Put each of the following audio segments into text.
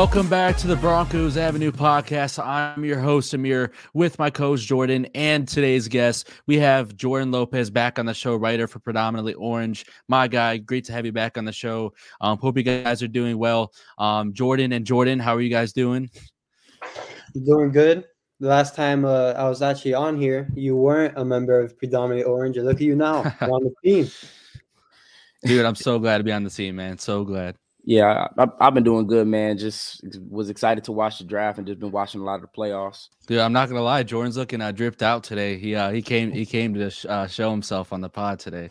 Welcome back to the Broncos Avenue podcast. I'm your host, Amir, with my coach, Jordan, and today's guest. We have Jordan Lopez back on the show, writer for Predominantly Orange. My guy, great to have you back on the show. Um, hope you guys are doing well. Um, Jordan and Jordan, how are you guys doing? Doing good. The last time uh, I was actually on here, you weren't a member of Predominantly Orange. look at you now, on the team. Dude, I'm so glad to be on the team, man. So glad. Yeah, I, have been doing good, man. Just was excited to watch the draft and just been watching a lot of the playoffs. Dude, I'm not gonna lie, Jordan's looking uh, dripped out today. He uh, he came he came to sh- uh, show himself on the pod today.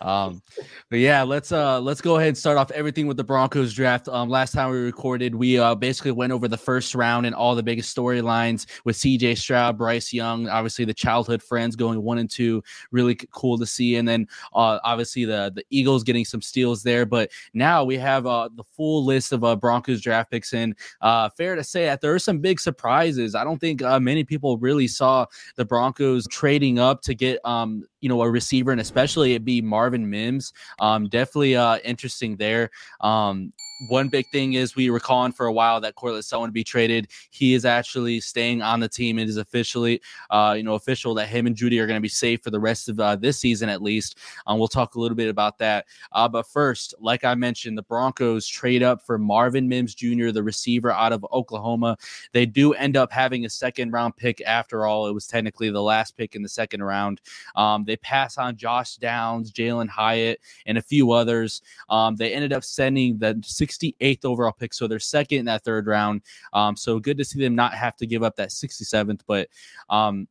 Um, but yeah, let's uh let's go ahead and start off everything with the Broncos draft. Um, last time we recorded, we uh basically went over the first round and all the biggest storylines with C.J. Stroud, Bryce Young, obviously the childhood friends going one and two, really cool to see, and then uh obviously the the Eagles getting some steals there. But now we have uh the full list of uh Broncos draft picks, and uh fair to say that there are some big surprises. I don't think uh, many people really saw the Broncos trading up to get um you know a receiver and especially it be Marvin Mims. Um, definitely uh interesting there. Um, one big thing is we were calling for a while that Courtland Sutton would be traded. He is actually staying on the team. It is officially, uh, you know, official that him and Jeudy are going to be safe for the rest of uh, this season at least. Um, we'll talk a little bit about that. Uh, but first, like I mentioned, the Broncos trade up for Marvin Mims Jr., the receiver out of Oklahoma. They do end up having a second round pick after all. It was technically the last pick in the second round. Um, they pass on Josh Downs, Jalin Hyatt, and a few others. Um, they ended up sending the 68th overall pick. So they're second in that third round. Um, so good to see them not have to give up that 67th. But um,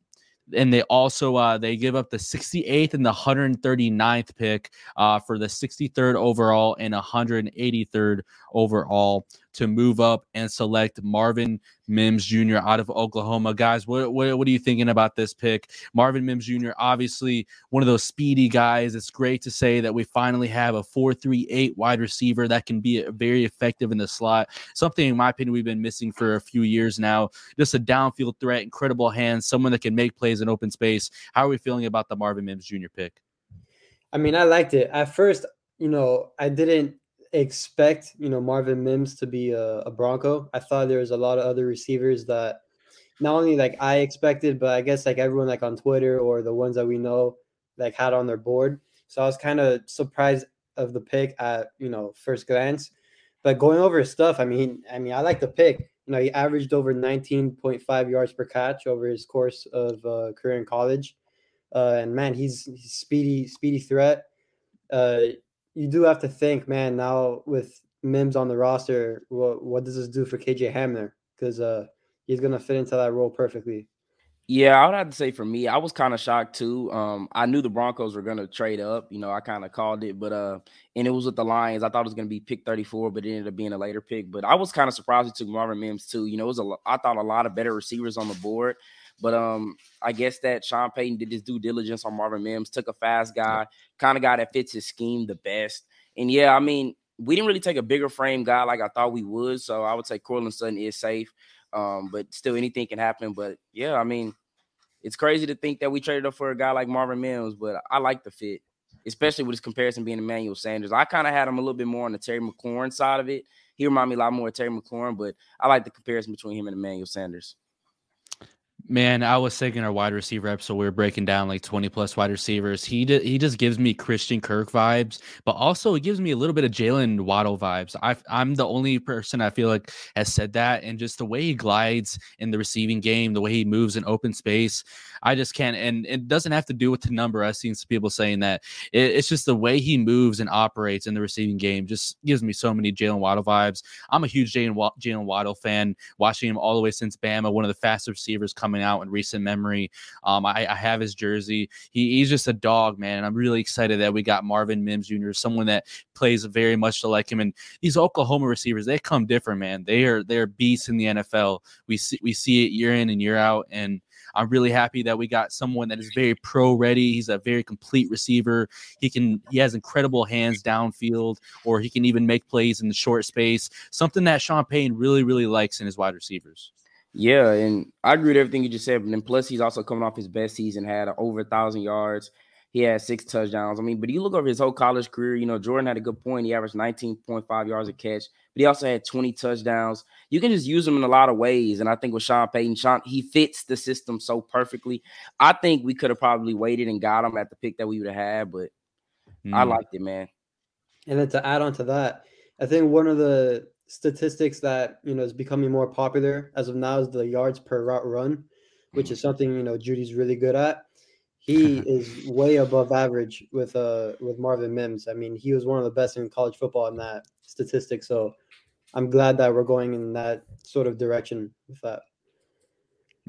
and they also uh, they give up the 68th and the 139th pick uh, for the 63rd overall and 183rd overall to move up and select Marvin Mims Jr. out of Oklahoma. Guys, what, what, what are you thinking about this pick? Marvin Mims Jr., obviously one of those speedy guys. It's great to say that we finally have a 4 3 8 wide receiver that can be very effective in the slot. Something, in my opinion, we've been missing for a few years now. Just a downfield threat, incredible hands, someone that can make plays in open space. How are we feeling about the Marvin Mims Jr. pick? I mean, I liked it. At first, you know, I didn't expect you know Marvin Mims to be a, a, Bronco. I thought there was a lot of other receivers that not only like I expected, but I guess like everyone like on Twitter or the ones that we know like had on their board. So I was kind of surprised of the pick at you know first glance. But going over his stuff, I mean, I mean, I like the pick. You know, he averaged over 19.5 yards per catch over his course of uh, career in college. Uh, and man, he's, he's speedy, speedy threat. Uh, you do have to think, man. Now with Mims on the roster, what what does this do for KJ Hamler? Because uh, he's gonna fit into that role perfectly. Yeah, I would have to say for me, I was kind of shocked too. Um, I knew the Broncos were gonna trade up. You know, I kind of called it, but uh, and it was with the Lions. I thought it was gonna be pick 34, but it ended up being a later pick. But I was kind of surprised he took Marvin Mims too. You know, it was a I thought a lot of better receivers on the board. But um, I guess that Sean Payton did his due diligence on Marvin Mims, took a fast guy, kind of guy that fits his scheme the best. And yeah, I mean, we didn't really take a bigger frame guy like I thought we would. So I would say Courtland Sutton is safe. Um, but still anything can happen. But yeah, I mean, it's crazy to think that we traded up for a guy like Marvin Mims, but I like the fit, especially with his comparison being Emmanuel Sanders. I kind of had him a little bit more on the Terry McLaurin side of it. He reminded me a lot more of Terry McLaurin, but I like the comparison between him and Emmanuel Sanders. Man, I was thinking our wide receiver episode, we were breaking down like 20 plus wide receivers. He d- he just gives me Christian Kirk vibes, but also it gives me a little bit of Jaylen Waddle vibes. I, I'm the only person I feel like has said that. And just the way he glides in the receiving game, the way he moves in open space, I just can't. And it doesn't have to do with the number. I've seen some people saying that. It, it's just the way he moves and operates in the receiving game just gives me so many Jaylen Waddle vibes. I'm a huge Jaylen Jaylen Waddle fan, watching him all the way since Bama, one of the fastest receivers coming out in recent memory. Um, I, I have his jersey. He, he's just a dog, man. I'm really excited that we got Marvin Mims Jr., someone that plays very much to like him. And these Oklahoma receivers, they come different, man. They are they're beasts in the NFL. We see we see it year in and year out, and I'm really happy that we got someone that is very pro ready. He's a very complete receiver. He can he has incredible hands downfield, or he can even make plays in the short space. Something that Sean Payton really really likes in his wide receivers. Yeah, and I agree with everything you just said. And then plus, he's also coming off his best season, had over a thousand yards. he had six touchdowns. I mean, but you look over his whole college career, you know, Jordan had a good point. He averaged 19.5 yards a catch, but he also had 20 touchdowns. You can just use him in a lot of ways. And I think with Sean Payton, Sean, he fits the system so perfectly. I think we could have probably waited and got him at the pick that we would have had, but mm. I liked it, man. And then to add on to that, I think one of the statistics that you know is becoming more popular as of now is the yards per route run, which mm. is something you know Jeudy's really good at he is way above average with uh with Marvin Mims. I mean, he was one of the best in college football in that statistic. So I'm glad that we're going in that sort of direction with that.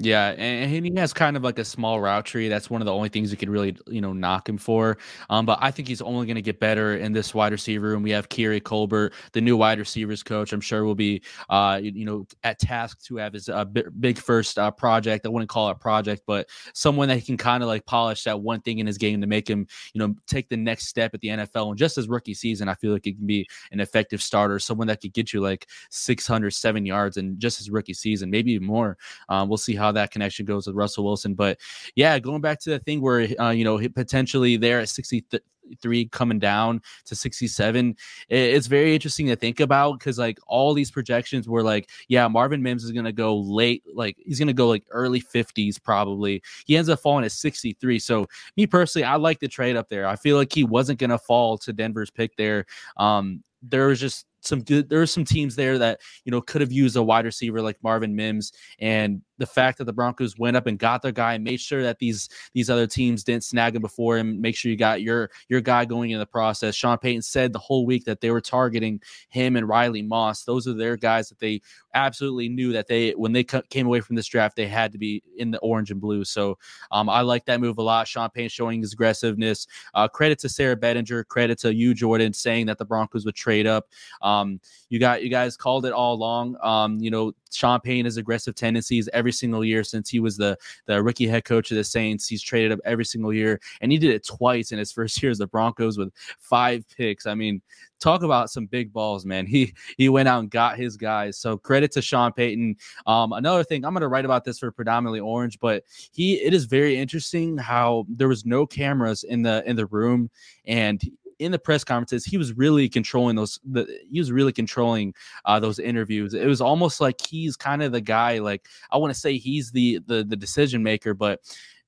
Yeah, and he has kind of like a small route tree. That's one of the only things you could really, you know, knock him for. Um, but I think he's only going to get better in this wide receiver room. We have Keary Colbert, the new wide receivers coach. I'm sure will be, uh, you know, at task to have his uh, big first uh, project. I wouldn't call it a project, but someone that he can kind of like polish that one thing in his game to make him, you know, take the next step at the NFL. And just as rookie season, I feel like it can be an effective starter, someone that could get you like 607 yards and just his rookie season, maybe more. Um, we'll see how that connection goes with Russell Wilson. But yeah, going back to the thing where uh, you know potentially there at 63 coming down to 67 it's very interesting to think about because like all these projections were like yeah marvin mims is to go late like he's to go like early 50s probably he ends up falling at 63 so me personally i like the trade up there i feel like he wasn't to fall to denver's pick there um there was just some good there are some teams there that you know could have used a wide receiver like Marvin Mims and the fact that the Broncos went up and got their guy and made sure that these these other teams didn't snag him before him. Make sure you got your your guy going in the process. Sean Payton said the whole week that they were targeting him and Riley Moss. Those are their guys that they absolutely knew that they when they came away from this draft they had to be in the orange and blue. So um, I like that move a lot. Sean Payton showing his aggressiveness. Uh, credit to Sarah Bettinger. Credit to you, Jordan, saying that the Broncos would trade up. Um, you got you guys called it all along. Um, you know, Sean Payton has aggressive tendencies every single year since he was the the rookie head coach of the Saints. He's traded up every single year, and he did it twice in his first year as the Broncos with five picks. I mean, talk about some big balls, man. He he went out and got his guys. So credit to Sean Payton. Um, another thing, I'm going to write about this for predominantly Orange, but he it is very interesting how there was no cameras in the in the room, and in the press conferences, he was really controlling those. The, he was really controlling uh, those interviews. It was almost like he's kind of the guy. Like I want to say he's the the the decision maker, but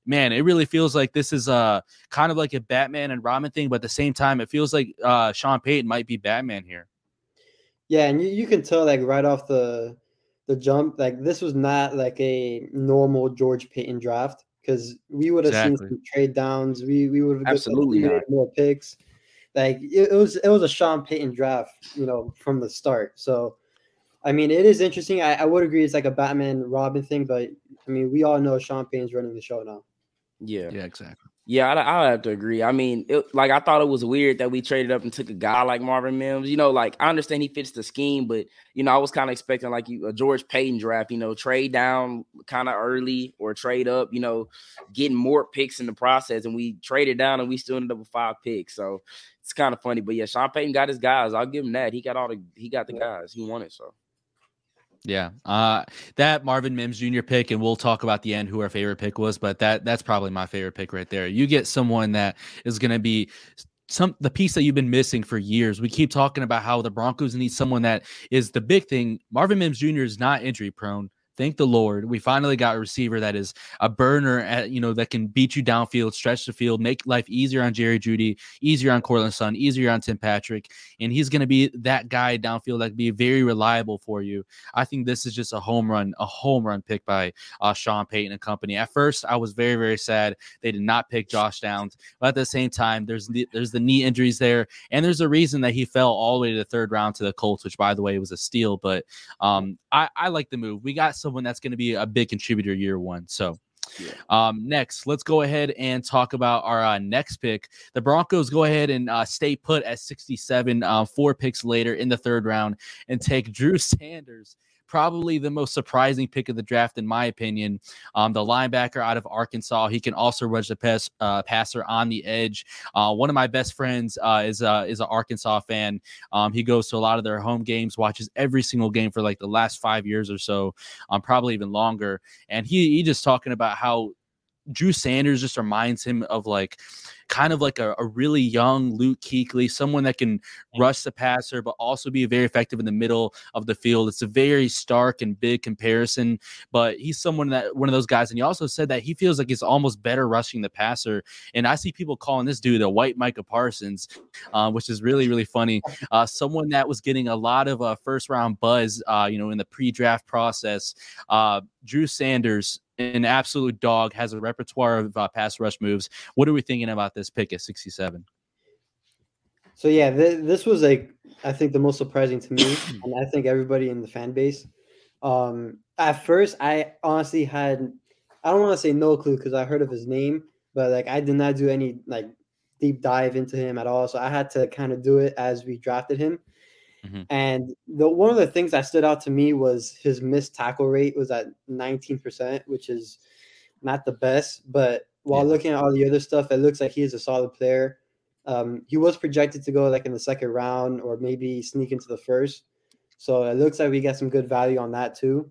man, it really feels like this is uh kind of like a Batman and Robin thing, but at the same time, it feels like uh Sean Payton might be Batman here. Yeah, and you, you can tell like right off the the jump, like this was not like a normal George Paton draft because we would have exactly. seen some trade downs. We we would have absolutely more picks. Like it, it, was it was a Sean Payton draft, you know, from the start. So I mean it is interesting. I, I would agree it's like a Batman Robin thing, but I mean we all know Sean Payton's running the show now. Yeah. Yeah, exactly. Yeah, I, I have to agree. I mean, it, like I thought it was weird that we traded up and took a guy like Marvin Mims. You know, like I understand he fits the scheme, but you know, I was kind of expecting like you, a George Paton draft. You know, trade down kind of early or trade up. You know, getting more picks in the process, and we traded down and we still ended up with five picks. So it's kind of funny. But yeah, Sean Payton got his guys. I'll give him that. He got all the he got the guys. He won it. So. Yeah, uh, that Marvin Mims Jr. pick, and we'll talk about the end who our favorite pick was, but that that's probably my favorite pick right there. You get someone that is going to be some the piece that you've been missing for years. We keep talking about how the Broncos need someone that is the big thing. Marvin Mims Jr. is not injury prone. Thank the Lord. We finally got a receiver that is a burner at, you know, that can beat you downfield, stretch the field, make life easier on Jerry Jeudy, easier on Courtland Sutton, easier on Tim Patrick. And he's going to be that guy downfield that can be very reliable for you. I think this is just a home run, a home run pick by uh, Sean Payton and company. At first, I was very, very sad they did not pick Josh Downs. But at the same time, there's the, there's the knee injuries there. And there's a reason that he fell all the way to the third round to the Colts, which, by the way, was a steal. But um, I, I like the move. We got someone that's going to be a big contributor year one. So. Yeah. Um, next, let's go ahead and talk about our uh, next pick. The Broncos go ahead and uh, stay put at 67, uh, four picks later in the third round, and take Drew Sanders probably the most surprising pick of the draft, in my opinion. Um, the linebacker out of Arkansas. He can also rush the pass, uh, passer on the edge. Uh, one of my best friends uh, is uh, is an Arkansas fan. Um, he goes to a lot of their home games, watches every single game for like the last five years or so, um, probably even longer. And he he just talking about how Drew Sanders just reminds him of like kind of like a, a really young Luke Kuechly, someone that can rush the passer, but also be very effective in the middle of the field. It's a very stark and big comparison, but he's someone that one of those guys. And he also said that he feels like he's almost better rushing the passer. And I see people calling this dude a white Micah Parsons, uh, which is really, really funny. Uh, someone that was getting a lot of uh, first round buzz, uh, you know, in the pre draft process. Uh, Drew Sanders an absolute dog, has a repertoire of uh, pass rush moves. What are we thinking about this pick at 67? So yeah, th- this was like I think the most surprising to me, and I think everybody in the fan base. Um, at first, I honestly had I don't want to say no clue because I heard of his name, but like I did not do any like deep dive into him at all. So I had to kind of do it as we drafted him. Mm-hmm. And the one of the things that stood out to me was his missed tackle rate was at 19%, which is not the best. But while yeah. looking at all the other stuff, it looks like he is a solid player. Um, he was projected to go like in the second round or maybe sneak into the first. So it looks like we get some good value on that too.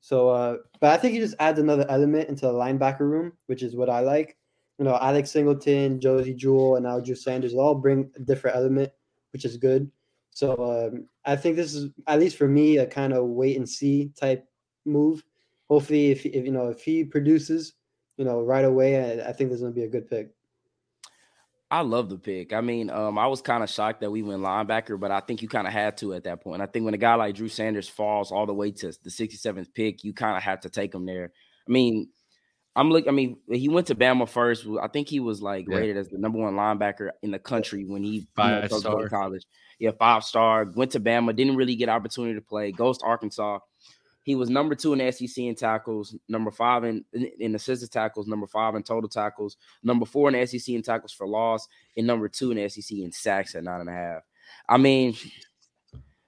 So, uh, but I think he just adds another element into the linebacker room, which is what I like. You know, Alex Singleton, Josey Jewell, and now Drew Sanders all bring a different element, which is good. So um, I think this is at least for me a kind of wait and see type move. Hopefully, if, if you know if he produces, you know, right away, I, I think this is going to be a good pick. I love the pick. I mean, um, I was kind of shocked that we went linebacker, but I think you kind of had to at that point. I think when a guy like Drew Sanders falls all the way to the 67th pick, you kind of have to take him there. I mean, I'm looking. I mean, he went to Bama first. I think he was like yeah. rated as the number one linebacker in the country when he five you know, college. Yeah, five star. Went to Bama. Didn't really get opportunity to play. Goes to Arkansas. He was number two in SEC in tackles, number five in in assisted tackles, number five in total tackles, number four in SEC in tackles for loss, and number two in SEC in sacks at nine and a half. I mean,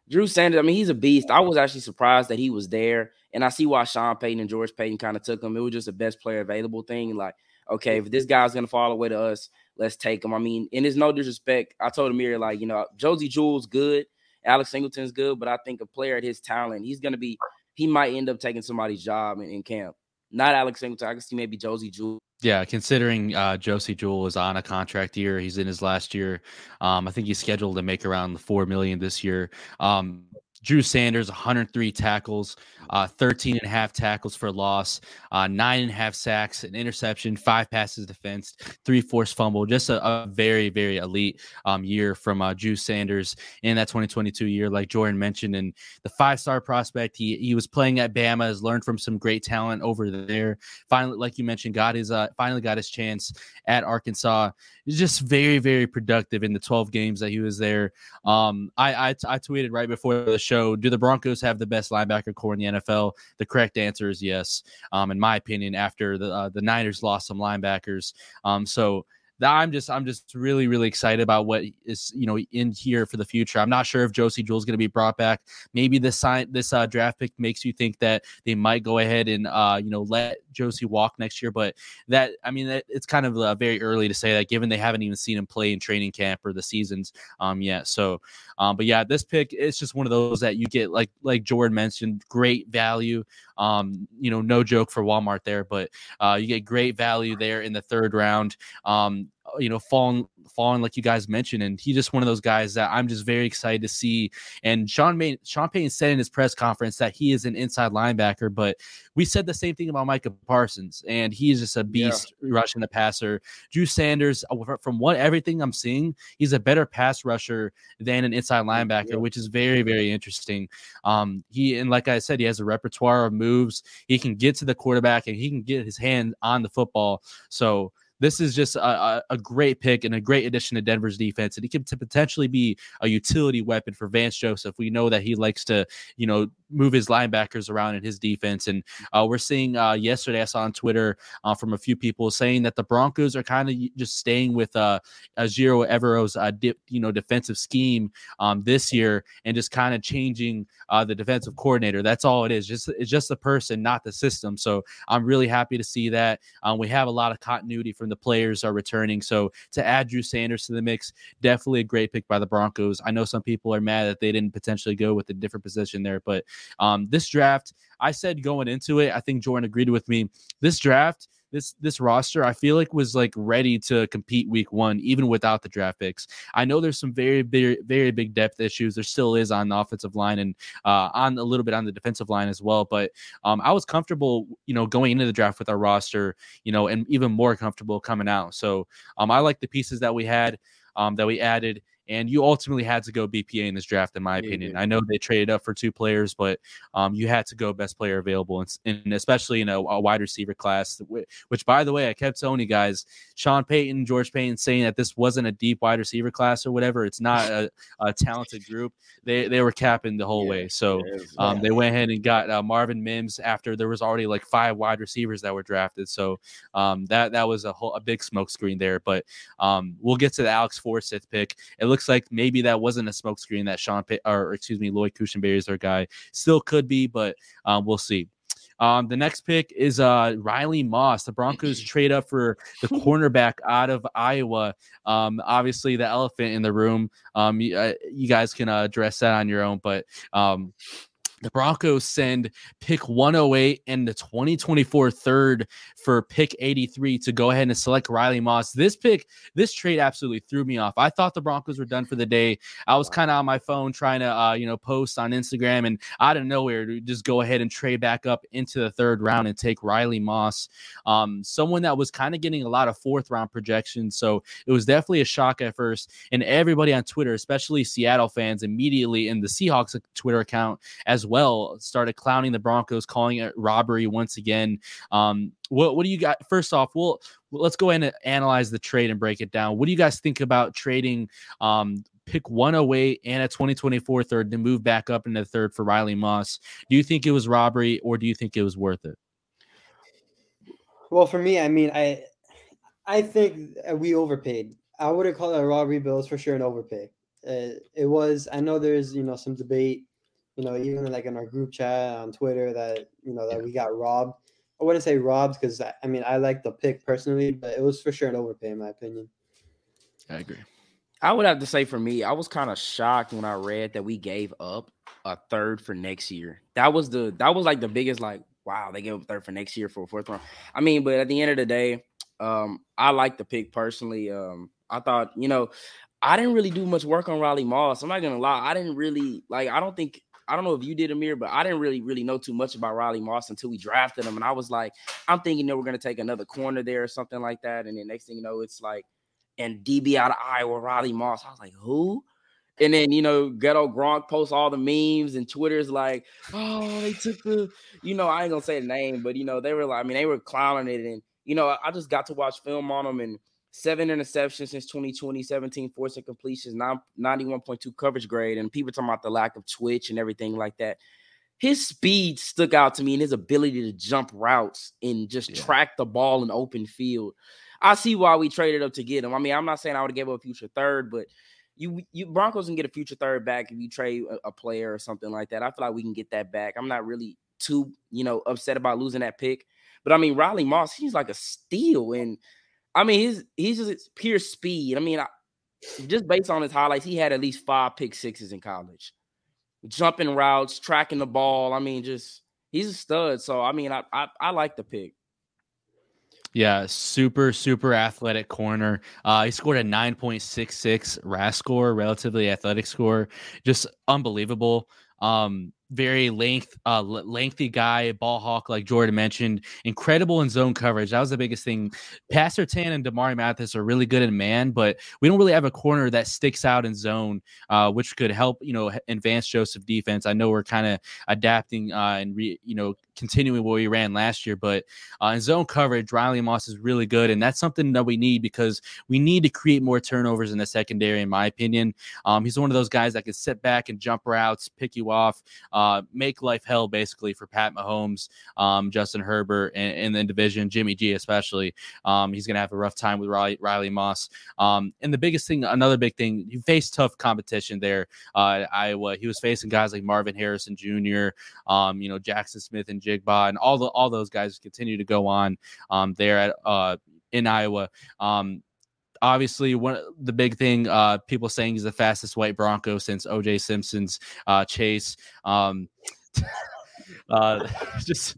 Drew Sanders. I mean, he's a beast. I was actually surprised that he was there and I see why Sean Payton and George Paton kind of took him. It was just the best player available thing. Like, okay, if this guy's gonna fall away to us, let's take him. I mean, and it's no disrespect. I told Amir, like, you know, Josey Jewell's good, Alex Singleton's good, but I think a player at his talent, he's gonna be he might end up taking somebody's job in, in camp. Not Alex Singleton. I can see maybe Josey Jewell. Yeah, considering uh, Josey Jewell is on a contract year, he's in his last year. Um, I think he's scheduled to make around the four million this year. Um, Drew Sanders, 103 tackles, uh, 13 and a half tackles for loss, uh, nine and a half sacks, an interception, five passes defensed, three forced fumble. Just a, a very, very elite um, year from uh, Drew Sanders in that 2022 year, like Jordan mentioned. And the five star prospect, he, he was playing at Bama, has learned from some great talent over there. Finally, like you mentioned, got his uh, finally got his chance at Arkansas. Just very, very productive in the 12 games that he was there. Um, I, I, I tweeted right before the show show, do the Broncos have the best linebacker corps in the NFL? The correct answer is yes. Um, in my opinion, after the uh, the Niners lost some linebackers, um, so I'm just I'm just really really excited about what is you know in here for the future. I'm not sure if Josey Jewell's going to be brought back. Maybe this sign this uh, draft pick makes you think that they might go ahead and uh, you know let Josey walk next year, but that I mean that, it's kind of uh, very early to say that given they haven't even seen him play in training camp or the seasons um yet. So, um, but yeah, this pick it's just one of those that you get like like Jordan mentioned, great value. Um, you know, no joke for Walmart there, but uh, you get great value there in the third round. Um, you know, falling, falling like you guys mentioned, and he's just one of those guys that I'm just very excited to see. And Sean May, Sean Payton said in his press conference that he is an inside linebacker, but we said the same thing about Micah Parsons, and he is just a beast yeah. rushing the passer. Drew Sanders, uh, from what everything I'm seeing, he's a better pass rusher than an inside linebacker, yeah. which is very, very interesting. Um, he and like I said, he has a repertoire of moves. He can get to the quarterback and he can get his hand on the football. So this is just a, a, great pick and a great addition to Denver's defense. And he can potentially be a utility weapon for Vance Joseph. We know that he likes to, you know, move his linebackers around in his defense. And uh, we're seeing uh, yesterday, I saw on Twitter uh, from a few people saying that the Broncos are kind of just staying with uh, Ejiro Evero's, uh, dip, you know, defensive scheme um, this year and just kind of changing uh, the defensive coordinator. That's all it is. Just it's just the person, not the system. So I'm really happy to see that. Um, we have a lot of continuity from the players are returning. So to add Drew Sanders to the mix, definitely a great pick by the Broncos. I know some people are mad that they didn't potentially go with a different position there, but um, this draft, I said going into it, I think Jordan agreed with me. This draft this this roster I feel like was like ready to compete week one, even without the draft picks. I know there's some very very very big depth issues. There still is on the offensive line and uh, on a little bit on the defensive line as well. But um, I was comfortable, you know, going into the draft with our roster, you know, and even more comfortable coming out. So um, I like the pieces that we had, um, that we added and you ultimately had to go BPA in this draft, in my opinion. Yeah. I know they traded up for two players, but um, you had to go best player available, and, and especially in a, a, wide receiver class. Which, by the way, I kept telling you guys, Sean Payton, George Paton, saying that this wasn't a deep wide receiver class or whatever. It's not a, a talented group. They they were capping the whole yeah, way, so um, they went ahead and got uh, Marvin Mims after there was already like five wide receivers that were drafted. So um, that that was a whole a big smokescreen there. But um, we'll get to the Alex Forsyth pick. It looks like maybe that wasn't a smokescreen that Sean Pitt, or excuse me, Lloyd Cushenberry is our guy. Still could be, but um, we'll see. Um, the next pick is uh, Riley Moss. The Broncos trade up for the cornerback out of Iowa. Um, obviously, the elephant in the room. Um, you, uh, you guys can uh, address that on your own, but um, the Broncos send pick 108 and the 2024 third for pick 83 to go ahead and select Riley Moss. This pick, this trade absolutely threw me off. I thought the Broncos were done for the day. I was kind of on my phone trying to, uh, you know, post on Instagram and out of nowhere to just go ahead and trade back up into the third round and take Riley Moss, um, someone that was kind of getting a lot of fourth round projections. So it was definitely a shock at first. And everybody on Twitter, especially Seattle fans, immediately in the Seahawks Twitter account as well started clowning the Broncos, calling it robbery once again. Um, what what do you got? First off, we'll let's go and analyze the trade and break it down. What do you guys think about trading um, pick 108 and a 2024 third to move back up into the third for Riley Moss? Do you think it was robbery or do you think it was worth it? Well, for me, I mean, I I think we overpaid. I wouldn't call it a robbery, but it was for sure an overpay. Uh, it was. I know there's you know some debate you know, even like in our group chat on Twitter that you know that yeah. we got robbed. I wouldn't say robbed because I mean I like the pick personally, but it was for sure an overpay in my opinion. I agree. I would have to say for me, I was kind of shocked when I read that we gave up a third for next year. That was the that was like the biggest like wow they gave up third for next year for a fourth round. I mean, but at the end of the day, um, I like the pick personally. Um, I thought you know I didn't really do much work on Riley Moss. I'm not gonna lie, I didn't really like. I don't think I don't know if you did Amir, but I didn't really really know too much about Riley Moss until we drafted him, and I was like, I'm thinking that we're gonna take another corner there or something like that, and then next thing you know, it's like, and DB out of Iowa, Riley Moss. I was like, who? And then you know, Ghetto Gronk posts all the memes and Twitter's like, oh, they took the, you know, I ain't gonna say the name, but you know, they were like, I mean, they were clowning it, and you know, I just got to watch film on them and seven interceptions since 2020, 17 forced completions, 91.2 coverage grade. And people talking about the lack of twitch and everything like that. His speed stuck out to me and his ability to jump routes and just yeah. track the ball in open field. I see why we traded up to get him. I mean, I'm not saying I would have gave up a future third, but you you Broncos can get a future third back if you trade a, a player or something like that. I feel like we can get that back. I'm not really too, you know, upset about losing that pick. But I mean, Riley Moss, he's like a steal. And I mean, he's he's just pure speed. I mean, I, just based on his highlights, he had at least five pick sixes in college, jumping routes, tracking the ball. I mean, just he's a stud. So I mean, I I, I like the pick. Yeah, super, super athletic corner. Uh, he scored a 9.66 RAS score, relatively athletic score. Just unbelievable. Um, very length, uh, lengthy guy, ball hawk, like Jordan mentioned. Incredible in zone coverage. That was the biggest thing. Pat Surtain and Damarri Mathis are really good in man, but we don't really have a corner that sticks out in zone, uh, which could help, you know, a Vance Joseph defense. I know we're kind of adapting uh, and, re, you know, continuing what we ran last year, but uh, in zone coverage, Riley Moss is really good. And that's something that we need because we need to create more turnovers in the secondary, in my opinion. Um, he's one of those guys that can sit back and jump routes, pick you off. Uh, make life hell basically for Pat Mahomes, um, Justin Herbert, and, and then division, Jimmy G especially. Um, he's gonna have a rough time with Riley, Riley Moss. Um, and the biggest thing, another big thing, he faced tough competition there uh, Iowa. He was facing guys like Marvin Harrison Jr., um, you know Jackson Smith-Njigba, and all the all those guys continue to go on um, there at uh, in Iowa. Um, obviously one the big thing uh, people saying he's the fastest white Bronco since OJ Simpson's uh, chase. Um, uh, just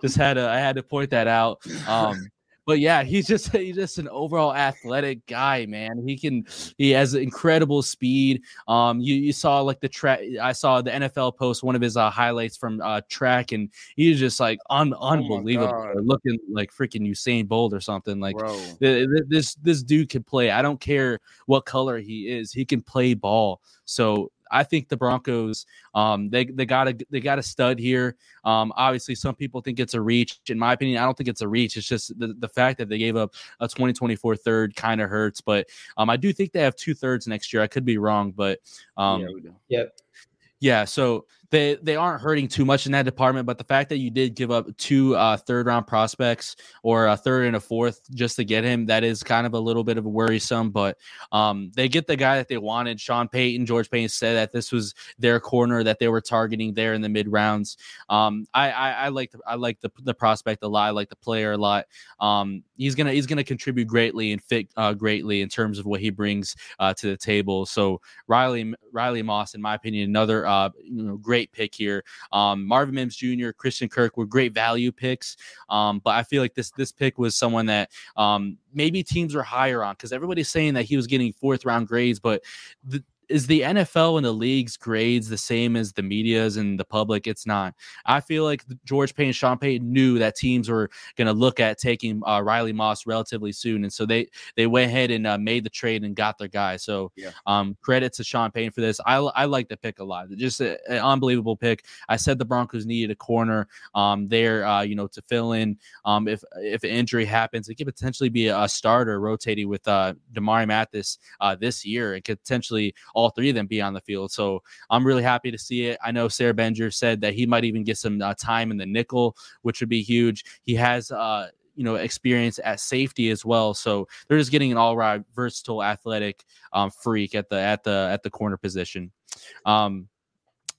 just had I had to point that out. Um, but yeah, he's just he's just an overall athletic guy, man. He can he has incredible speed. Um, you you saw like the track. I saw the NFL post one of his uh, highlights from uh, track, and he's just like un- Oh unbelievable, looking like freaking Usain Bolt or something. Like th- th- this this dude can play. I don't care what color he is. He can play ball. So I think the Broncos, um, they they got a they got a stud here. Um, obviously, some people think it's a reach. In my opinion, I don't think it's a reach. It's just the, the fact that they gave up a 2024 third kind of hurts. But um, I do think they have two thirds next year. I could be wrong, but um, yeah. Yep. yeah, so they they aren't hurting too much in that department, but the fact that you did give up two uh, third round prospects or a third and a fourth just to get him, that is kind of a little bit of a worrisome. But um, they get the guy that they wanted. Sean Payton, George Paton said that this was their corner that they were targeting there in the mid rounds. Um, I, I I like the, I like the the prospect a lot. I like the player a lot. Um, he's gonna he's gonna contribute greatly and fit uh, greatly in terms of what he brings uh, to the table. So Riley Riley Moss, in my opinion, another uh, you know great pick here. Um, Marvin Mims Jr., Christian Kirk were great value picks, um, but I feel like this this pick was someone that um, maybe teams were higher on because everybody's saying that he was getting fourth round grades, but the, is the NFL and the league's grades the same as the media's and the public? It's not. I feel like George Payne, Sean Payton knew that teams were going to look at taking uh, Riley Moss relatively soon, and so they they went ahead and uh, made the trade and got their guy. So, Yeah. um, credit to Sean Payton for this. I I like the pick a lot. Just a- an unbelievable pick. I said the Broncos needed a corner um there, uh, you know, to fill in um if if an injury happens. It could potentially be a, starter rotating with uh Damarri Mathis uh this year. It could potentially all three of them be on the field. So I'm really happy to see it. I know Sarah Benger said that he might even get some uh, time in the nickel, which would be huge. He has uh you know experience at safety as well so they're just getting an all-right versatile athletic um, freak at the at the at the corner position um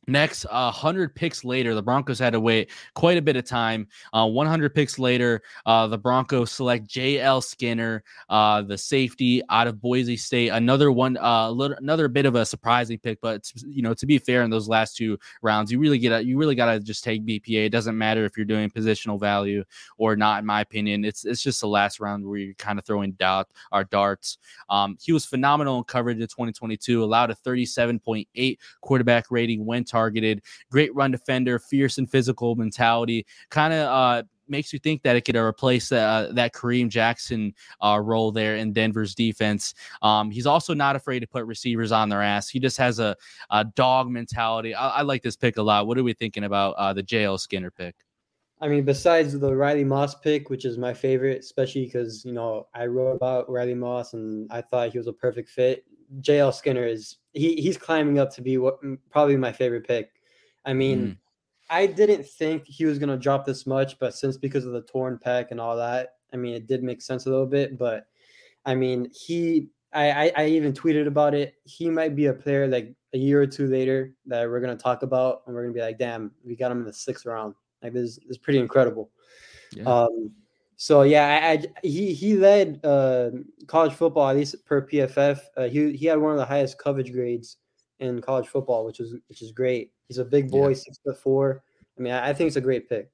Next, uh, 100 picks later, the Broncos had to wait quite a bit of time. Uh, 100 picks later, uh, the Broncos select J.L. Skinner, uh, the safety out of Boise State. Another one, uh, little, another bit of a surprising pick, but you know, to be fair, in those last two rounds, you really get you really got to just take BPA. It doesn't matter if you're doing positional value or not. In my opinion, it's it's just the last round where you're kind of throwing doubt our darts. Um, he was phenomenal in coverage in 2022, allowed a 37.8 quarterback rating when targeted. Great run defender, fierce and physical mentality. Kind of uh, makes you think that it could replace uh, that Kareem Jackson uh, role there in Denver's defense. Um, he's also not afraid to put receivers on their ass. He just has a, a dog mentality. I, I, like this pick a lot. What are we thinking about uh, the JL Skinner pick? I mean, besides the Riley Moss pick, which is my favorite, especially because you know I wrote about Riley Moss and I thought he was a perfect fit. JL Skinner is he he's climbing up to be what probably my favorite pick. I mean, mm. I didn't think he was gonna drop this much, but since because of the torn pec and all that, I mean, it did make sense a little bit. But I mean, he I I, I even tweeted about it. He might be a player like a year or two later that we're gonna talk about, and we're gonna be like, damn, we got him in the sixth round. Like this is pretty incredible. Yeah. Um, so yeah, I, I, he he led uh, college football at least per PFF. Uh, he he had one of the highest coverage grades in college football, which is which is great. He's a big boy, yeah. six foot four. I mean, I, I, think it's a great pick.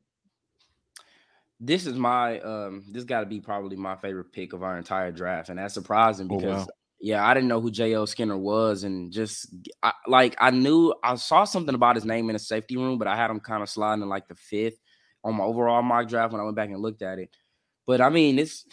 This is my um. This got to be probably my favorite pick of our entire draft, and that's surprising because. Oh, wow. Yeah, I didn't know who J.L. Skinner was, and just I, like I knew I saw something about his name in a safety room, but I had him kind of sliding in like the fifth on my overall mock draft when I went back and looked at it. But I mean, it's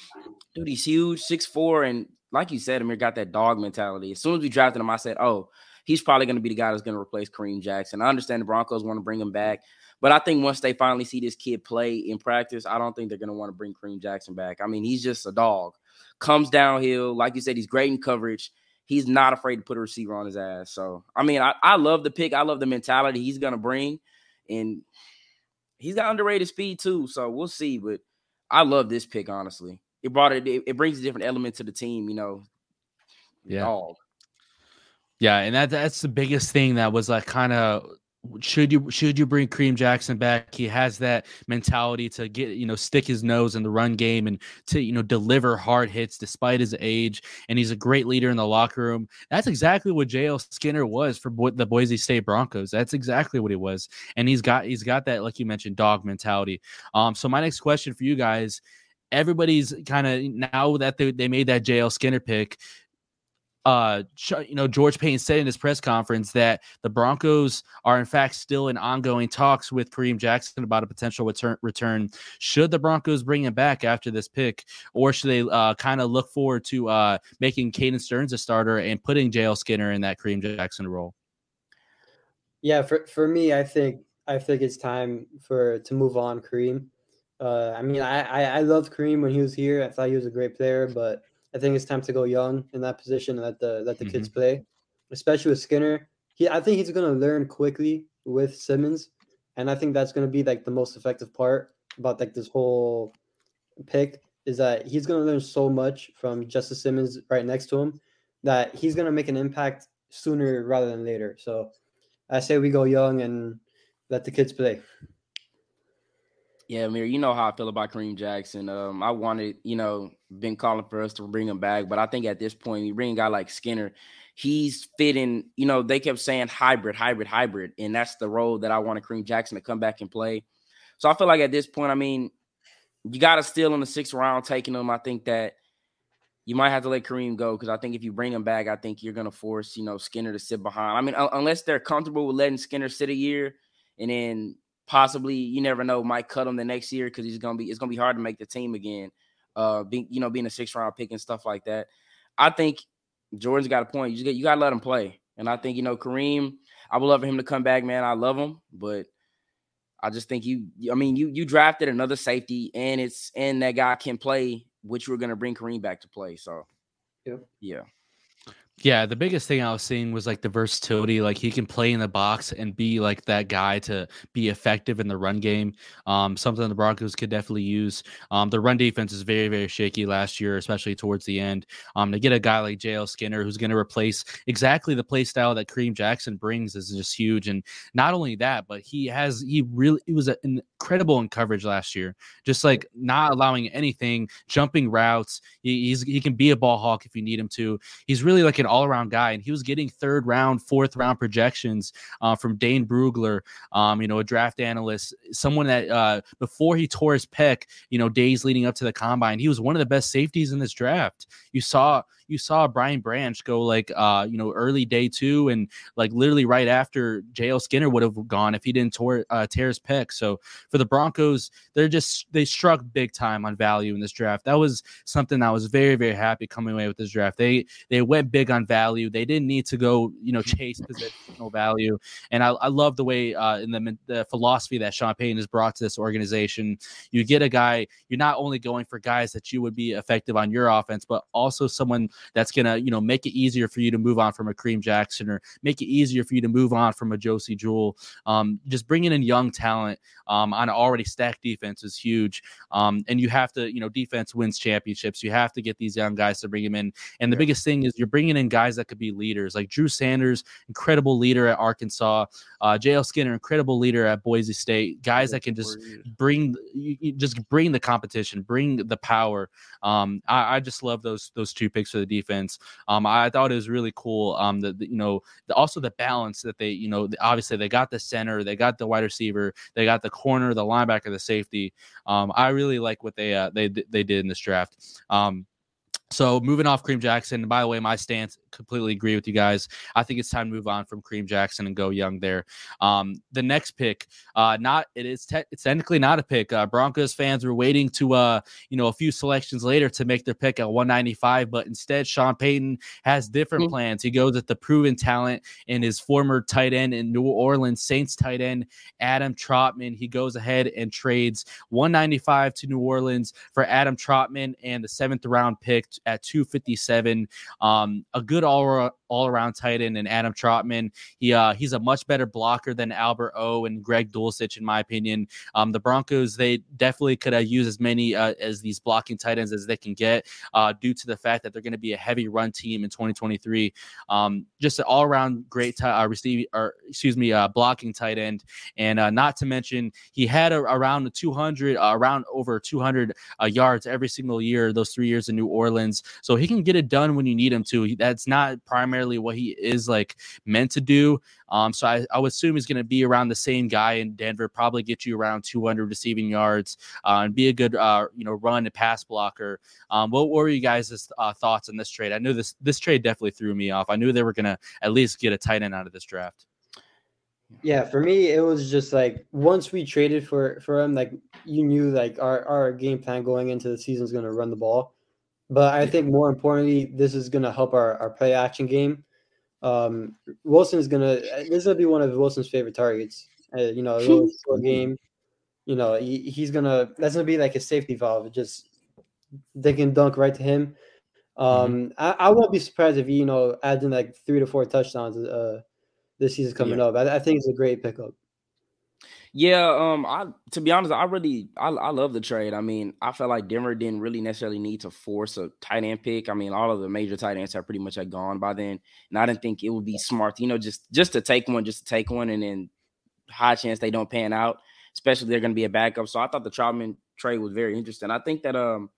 dude, he's huge, six four, and like you said, Amir got that dog mentality. As soon as we drafted him, I said, "Oh, he's probably going to be the guy that's going to replace Kareem Jackson." I understand the Broncos want to bring him back, but I think once they finally see this kid play in practice, I don't think they're going to want to bring Kareem Jackson back. I mean, he's just a dog. Comes downhill, like you said, he's great in coverage. He's not afraid to put a receiver on his ass. So, I mean, I, I love the pick. I love the mentality he's going to bring, and he's got underrated speed too. So we'll see, but. I love this pick, honestly. It brought it, it, brings a different element to the team, you know. Yeah. Dog. Yeah, and that that's the biggest thing that was like kind of should you should you bring Kareem Jackson back? He has that mentality to get you know stick his nose in the run game and to you know deliver hard hits despite his age. And he's a great leader in the locker room. That's exactly what JL Skinner was for Bo- the Boise State Broncos. That's exactly what he was. And he's got he's got that like you mentioned dog mentality. Um. So my next question for you guys everybody's kind of now that they, they made that JL Skinner pick, uh, you know, George Paton said in his press conference that the Broncos are in fact still in ongoing talks with Kareem Jackson about a potential return. Return should the Broncos bring him back after this pick, or should they uh, kind of look forward to uh, making Caden Sterns a starter and putting JL Skinner in that Kareem Jackson role? Yeah, for for me, I think I think it's time for to move on Kareem. Uh, I mean, I, I I loved Kareem when he was here. I thought he was a great player, but I think it's time to go young in that position and let the let the mm-hmm. kids play, especially with Skinner. He I think he's going to learn quickly with Simmons, and I think that's going to be like the most effective part about like this whole pick is that he's going to learn so much from Justin Simmons right next to him that he's going to make an impact sooner rather than later. So I say we go young and let the kids play. Yeah, Amir, you know how I feel about Kareem Jackson. Um, I wanted, you know, been calling for us to bring him back, but I think at this point, we bring a guy like Skinner, he's fitting. You know, they kept saying hybrid, hybrid, hybrid, and that's the role that I wanted Kareem Jackson to come back and play. So I feel like at this point, I mean, you got to steal in the sixth round taking him. I think that you might have to let Kareem go because I think if you bring him back, I think you're to force, you know, Skinner to sit behind. I mean, unless they're comfortable with letting Skinner sit a year and then possibly you never know might cut him the next year because he's gonna be it's gonna be hard to make the team again. Uh, being you know being a six round pick and stuff like that. I think Jordan's got a point. You just get, you gotta let him play, and I think you know Kareem. I would love for him to come back, man. I love him, but I just think you. I mean, you you drafted another safety, and it's and that guy can play, which we're gonna bring Kareem back to play. So, yeah, yeah. Yeah, the biggest thing I was seeing was like the versatility. Like he can play in the box and be like that guy to be effective in the run game. Um, something the Broncos could definitely use. Um, the run defense is very, very shaky last year, especially towards the end. Um, to get a guy like JL Skinner who's going to replace exactly the play style that Kareem Jackson brings is just huge. And not only that, but he has he really he was incredible in coverage last year. Just like not allowing anything, jumping routes. He, he's he can be a ball hawk if you need him to. He's really like an an all around guy, and he was getting third round, fourth round projections uh, from Dane Brugler, um, you know, a draft analyst, someone that uh, before he tore his pec, you know, days leading up to the combine, he was one of the best safeties in this draft. You saw you saw Brian Branch go like uh, you know, early day two and like literally right after JL Skinner would have gone if he didn't tore, uh, tear his pec. So for the Broncos, they're just they struck big time on value in this draft. That was something I was very, very happy coming away with this draft. They they went big on value. They didn't need to go, you know, chase positional value. And I, I love the way uh, in the, the philosophy that Sean Payton has brought to this organization. You get a guy, you're not only going for guys that you would be effective on your offense, but also someone that's gonna you know make it easier for you to move on from a Kareem Jackson or make it easier for you to move on from a Josey Jewell. Um, just bringing in young talent um, on an already stacked defense is huge. Um, and you have to you know defense wins championships. You have to get these young guys to bring them in. And the yeah. biggest thing is you're bringing in guys that could be leaders like Drew Sanders, incredible leader at Arkansas. Uh, JL Skinner, incredible leader at Boise State. Guys that can just bring just bring the competition, bring the power. Um, I, I just love those those two picks for the defense. Um, I thought it was really cool. Um, that you know, the, also the balance that they, you know, obviously they got the center, they got the wide receiver, they got the corner, the linebacker, the safety. Um, I really like what they uh, they they did in this draft. Um, so moving off Kareem Jackson, by the way, my stance completely agree with you guys. I think it's time to move on from Kareem Jackson and go young there. Um, the next pick, uh, not it is te- it's technically not a pick. Uh, Broncos fans were waiting to uh, you know, a few selections later to make their pick at 195, but instead Sean Payton has different mm-hmm. plans. He goes at the proven talent in his former tight end in New Orleans Saints tight end Adam Trautman. He goes ahead and trades 195 to New Orleans for Adam Trautman and the seventh round pick at 257. Um, a good all all around tight end and Adam Trautman. He uh, he's a much better blocker than Albert O and Greg Dulcich, in my opinion. Um, the Broncos they definitely could have used as many uh, as these blocking tight ends as they can get, uh, due to the fact that they're going to be a heavy run team in 2023. Um, just an all around great uh, receiving or excuse me, uh, blocking tight end, and uh, not to mention he had a, around 200, uh, around over 200 uh, yards every single year those three years in New Orleans. So he can get it done when you need him to. He, not primarily what he is like meant to do. Um, so I, I would assume he's going to be around the same guy in Denver, probably get you around 200 receiving yards uh, and be a good, uh, you know, run and pass blocker. Um, what were you guys' uh, thoughts on this trade? I knew this this trade definitely threw me off. I knew they were going to at least get a tight end out of this draft. Yeah, for me, it was just like once we traded for for him, like you knew like our our game plan going into the season is going to run the ball. But I think more importantly, this is going to help our, our play action game. Um, Wilson is going to, this will be one of Wilson's favorite targets. Uh, you know, a little short game. You know, he, he's going to, that's going to be like a safety valve. Just, they can dunk right to him. Um, mm-hmm. I, I won't be surprised if he, you know, adds in like three to four touchdowns uh, this season coming yeah. up. I, I think it's a great pickup. Yeah, um, I to be honest, I really I, I love the trade. I mean, I felt like Denver didn't really necessarily need to force a tight end pick. I mean, all of the major tight ends have pretty much had gone by then, and I didn't think it would be smart, you know, just just to take one, just to take one, and then high chance they don't pan out, especially they're going to be a backup. So I thought the Trautman trade was very interesting. I think that um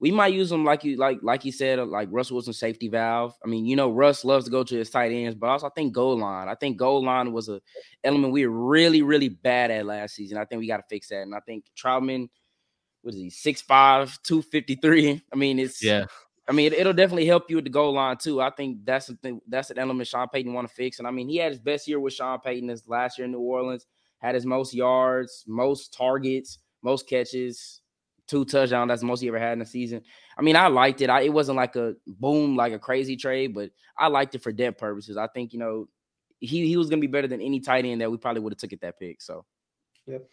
we might use them like you like like you said, like Russell Wilson safety valve. I mean, you know, Russ loves to go to his tight ends, but also I think goal line. I think goal line was a element we were really, really bad at last season. I think we got to fix that. And I think Trautman, what is he, 6'5, 253. I mean, it's yeah. I mean, it, will definitely help you with the goal line too. I think that's something that's an element Sean Payton want to fix. And I mean, he had his best year with Sean Payton his last year in New Orleans, had his most yards, most targets, most catches two touchdowns. That's most he ever had in a season. I mean, I liked it. I, it wasn't like a boom, like a crazy trade, but I liked it for depth purposes. I think you know he he was gonna be better than any tight end that we probably would have took at that pick. So, yep.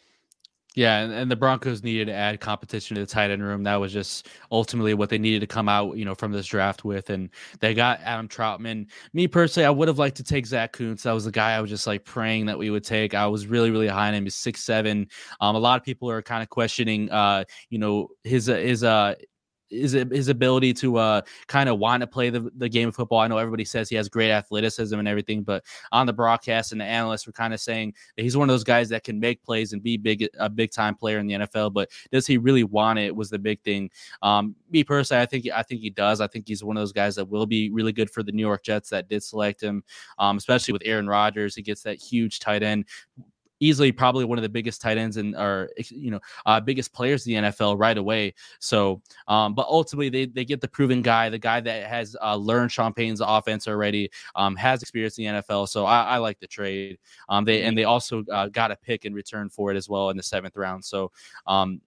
Yeah, and, and, the Broncos needed to add competition to the tight end room. That was just ultimately what they needed to come out, you know, from this draft with. And they got Adam Trautman. Me personally, I would have liked to take Zach Kuntz. That was the guy I was just like praying that we would take. I was really, really high on him. He's six seven. Um, a lot of people are kind of questioning, uh, you know, his uh, his uh his his ability to uh kind of want to play the, the game of football. I know everybody says he has great athleticism and everything, but on the broadcast and the analysts were kind of saying that he's one of those guys that can make plays and be big a big time player in the NFL. But does he really want it? Was the big thing. Um, me personally, I think I think he does. I think he's one of those guys that will be really good for the New York Jets that did select him, um, especially with Aaron Rodgers. He gets that huge tight end easily probably one of the biggest tight ends and or you know uh, biggest players in the NFL right away. So, um, but ultimately they they get the proven guy, the guy that has uh, learned Sean Payton's offense already, um, has experience in the NFL. So I, I like the trade. Um, they and they also uh, got a pick in return for it as well in the seventh round. So, um,